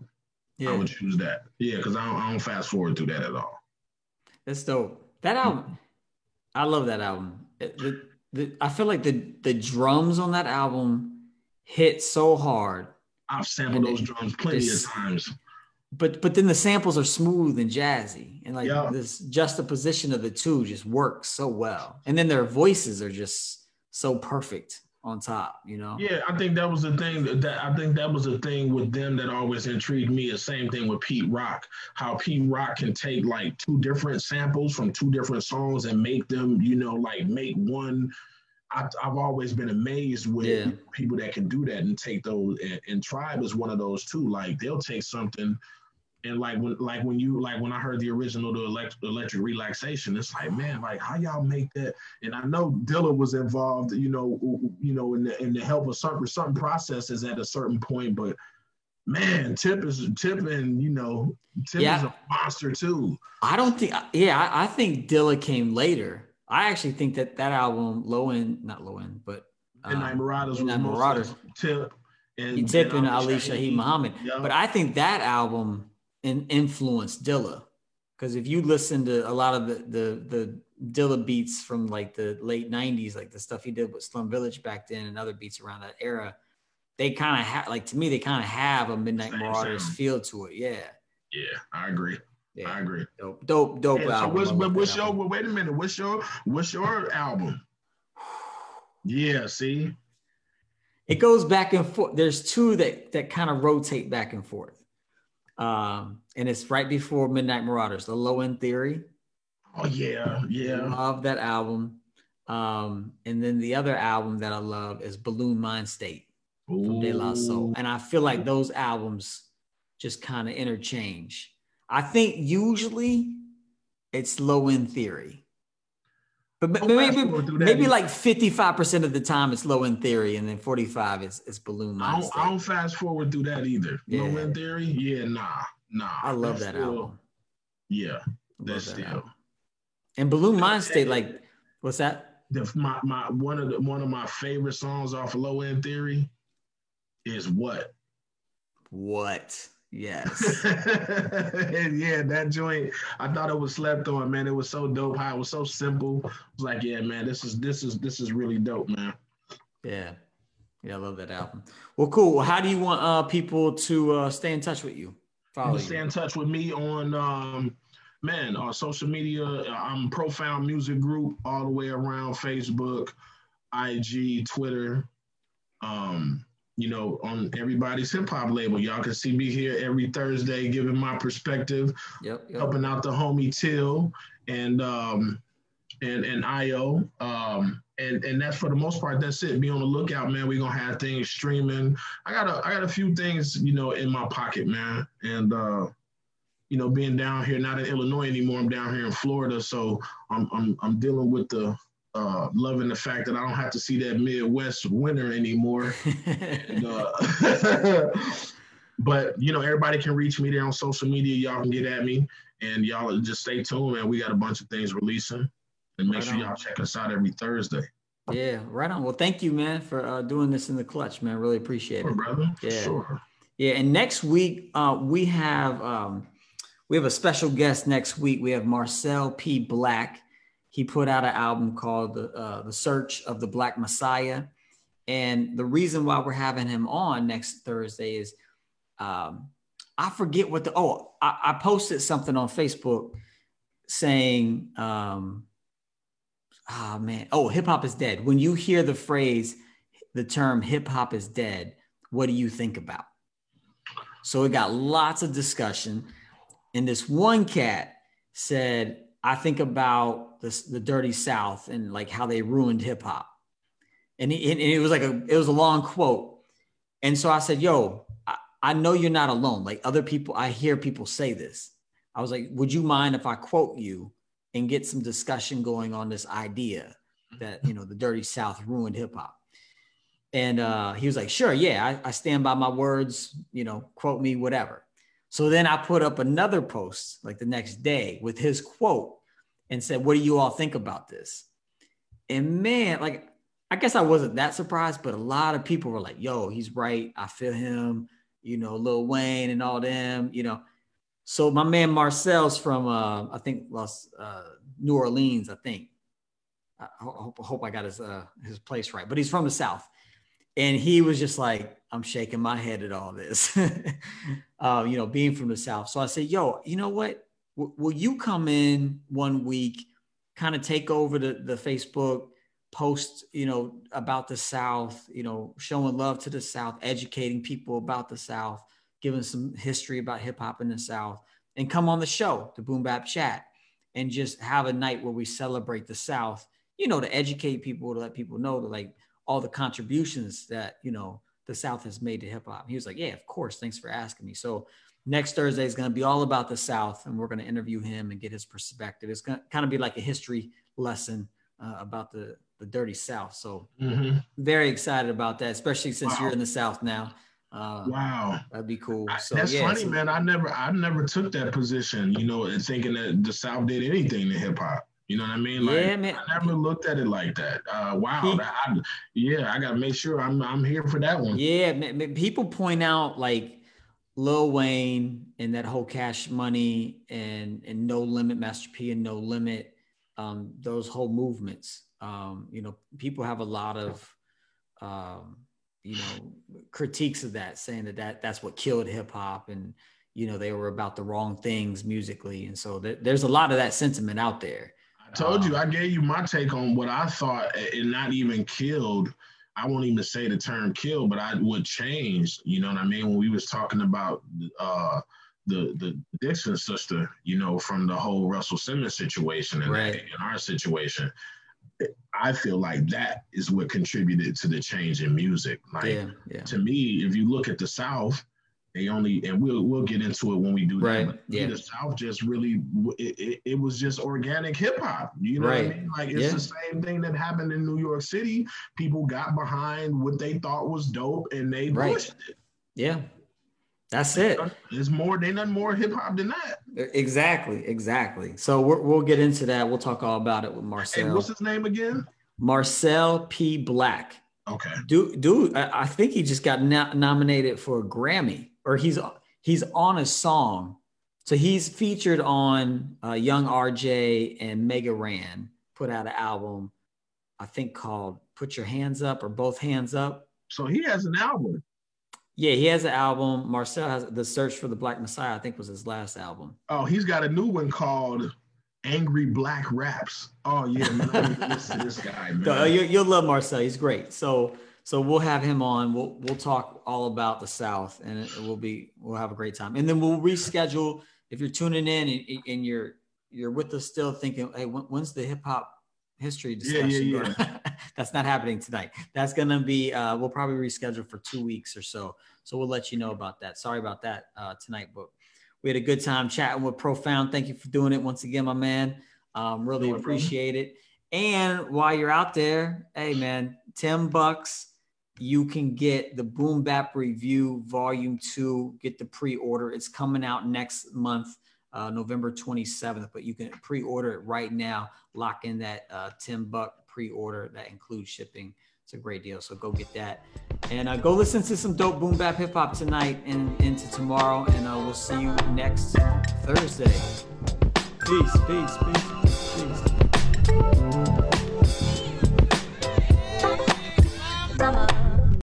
Yeah. I would choose that. Yeah, because I don't, I don't fast forward through that at all. That's dope. That album, I love that album. The, the, I feel like the the drums on that album hit so hard. I've sampled those drums plenty of times. But but then the samples are smooth and jazzy, and like yeah. this juxtaposition of the two just works so well. And then their voices are just so perfect on top, you know? Yeah, I think that was the thing that, I think that was the thing with them that always intrigued me. The same thing with Pete Rock, how Pete Rock can take like two different samples from two different songs and make them, you know, like make one. I, have always been amazed with yeah. people that can do that and take those. And, and Tribe is one of those too. Like they'll take something and like when like when you like when I heard the original the electric, electric relaxation, it's like man, like how y'all make that? And I know Dilla was involved, you know, you know, in the in the help of certain certain processes at a certain point, but man, Tip is Tip and you know Tip yeah. is a monster too. I don't think, yeah, I, I, think Dilla came later. I actually think that that album, Low End, not Low End, but um, Midnight Marauders, Midnight Marauders, Tip. And, Tip and, and Ali Shaheed Muhammad. Yep. But I think that album and influenced Dilla. Because if you listen to a lot of the, the the Dilla beats from like the late '90s, like the stuff he did with Slum Village back then, and other beats around that era, they kind of have like to me they kind of have a Midnight same, Marauders same. feel to it. Yeah. Yeah, I agree. Yeah. I agree. Dope, dope, dope yeah, album. So what's, what's your? Wait a minute. What's your? What's your album? Yeah. See. It goes back and forth. There's two that that kind of rotate back and forth. Um, and it's right before Midnight Marauders, the Low End Theory. Oh yeah, yeah. Love that album. Um, and then the other album that I love is Buhloone Mindstate from De La Soul. And I feel like those albums just kind of interchange. I think usually it's low end theory. But oh, maybe maybe like 55% of the time it's low end theory and then 45 is, is Buhloone I don't, I don't, fast forward through that either. Yeah. Low end theory, yeah, nah, nah. I love that still, album. Yeah, that's that still. Album. And Buhloone Mindstate, like, what's that? The, my, my one of the one of my favorite songs off Low End Theory is what? What? Yes. [laughs] yeah, that joint. I thought it was slept on, man. It was so dope. How it was so simple. I was like, yeah, man, this is this is this is really dope, man. Yeah. Yeah, I love that album. Well, cool. How do you want uh, people to uh, stay in touch with you? Follow you. Stay in touch with me on um, man on social media. I'm Profound Music Group all the way around Facebook, IG, Twitter. Um, you know, on everybody's hip hop label. Y'all can see me here every Thursday giving my perspective, yep, yep. helping out the homie Till and um and and IO. Um and and that's for the most part, that's it. Be on the lookout, man. We're gonna have things streaming. I got a I got a few things, you know, in my pocket, man. And uh you know, being down here, not in Illinois anymore, I'm down here in Florida. So I'm I'm I'm dealing with the uh, loving the fact that I don't have to see that Midwest winter anymore. and, [laughs] uh, [laughs] but you know, everybody can reach me there on social media. Y'all can get at me, and y'all just stay tuned, man. We got a bunch of things releasing, and make right sure on. y'all check us out every Thursday. Yeah, right on. Well, thank you, man, for uh, doing this in the clutch, man. Really appreciate sure, it, brother. Yeah, sure. Yeah, and next week uh, we have um, we have a special guest. Next week we have Marcel P. Black he put out an album called the uh, the Search of the Black Messiah, and the reason why we're having him on next Thursday is um, I forget what the oh I, I posted something on Facebook saying um, oh man oh hip hop is dead. When you hear the phrase the term hip hop is dead, what do you think about? So it got lots of discussion, and this one cat said I think about this, the Dirty South and like how they ruined hip hop. And, and it was like a it was a long quote. And so I said, "Yo, I, I know you're not alone. Like other people, I hear people say this. I was like, would you mind if I quote you and get some discussion going on this idea that you know the Dirty South ruined hip hop?" And uh, he was like, "Sure, yeah, I, I stand by my words. You know, quote me, whatever." So then I put up another post like the next day with his quote and said, What do you all think about this? And man, like, I guess I wasn't that surprised, but a lot of people were like, Yo, he's right. I feel him, you know, Lil Wayne and all them, you know. So my man Marcel's from, uh, I think, Los, uh, New Orleans, I think. I hope, I hope I got his, uh, his place right, but he's from the South and he was just like, I'm shaking my head at all this, uh, [laughs] you know, being from the South. So I said, yo, you know what? Will you come in one week, kind of take over the, the Facebook post, you know, about the South, you know, showing love to the South, educating people about the South, giving some history about hip hop in the South, and come on the show, the Boom Bap Chat, and just have a night where we celebrate the South, you know, to educate people, to let people know that like, all the contributions that you know the South has made to hip hop. He was like, "Yeah, of course. Thanks for asking me." So next Thursday is going to be all about the South, and we're going to interview him and get his perspective. It's going to kind of be like a history lesson uh, about the the dirty South. So mm-hmm. very excited about that, especially since wow. you're in the South now. Uh, wow, that'd be cool. So, That's yeah, funny, so, man. I never, I never took that position, you know, thinking that the South did anything to hip hop. You know what I mean? Like, yeah, man. I never looked at it like that. Uh, wow. That, I, yeah, I got to make sure I'm I'm here for that one. Yeah, man, people point out like Lil Wayne and that whole Cash Money and and No Limit, Master P and No Limit, um, those whole movements. Um, you know, people have a lot of um, you know critiques of that, saying that, that that's what killed hip hop and you know they were about the wrong things musically, and so th- there's a lot of that sentiment out there. I told you, I gave you my take on what I thought it not even killed. I won't even say the term kill, but I would change. You know what I mean? When we was talking about uh, the the Dixon sister, you know, from the whole Russell Simmons situation and right. in our situation, I feel like that is what contributed to the change in music. Like yeah, yeah. to me, if you look at the South, they only and we'll we'll get into it when we do that. Right. But Yeah. the South just really it, it, it was just organic hip hop. You know Right. what I mean? Like it's Yeah. the same thing that happened in New York City. People got behind what they thought was dope and they Right. pushed it. Yeah. That's it. There's more. They done more hip hop than that. Exactly. Exactly. So we're, we'll get into that. We'll talk all about it with Marcel. what's his name again? Marcel P. Black. Okay. Dude, dude, I I think he just got no- nominated for a Grammy, or he's he's on a song. So he's featured on uh, Young RJ and Mega Ran put out an album, I think called "Put Your Hands Up" or "Both Hands Up." So he has an album. Yeah, he has an album. Marcel has "The Search for the Black Messiah." I think was his last album. Oh, he's got a new one called Angry Black Raps. Oh yeah, man. I listen to this guy, [laughs] man. Uh, you'll love Marcel. He's great. So so we'll have him on. We'll we'll talk all about the South, and it will be we'll have a great time. And then we'll reschedule if you're tuning in and, and you're you're with us still thinking, hey, when, when's the hip hop history discussion? Yeah, discussion? yeah, [laughs] That's not happening tonight. That's gonna be uh, we'll probably reschedule for two weeks or so. So we'll let you know about that. Sorry about that uh, tonight, but we had a good time chatting with Profound. Thank you for doing it once again, my man. Um, really No appreciate it. And while you're out there, hey man, 10 bucks. You can get the Boom Bap Review Volume 2, get the pre-order. It's coming out next month, uh, November 27th, but you can pre-order it right now. Lock in that uh, 10 buck pre-order that includes shipping. It's a great deal. So go get that. And uh, go listen to some dope boom bap hip hop tonight and into tomorrow. And uh, we'll see you next Thursday. Peace, peace, peace.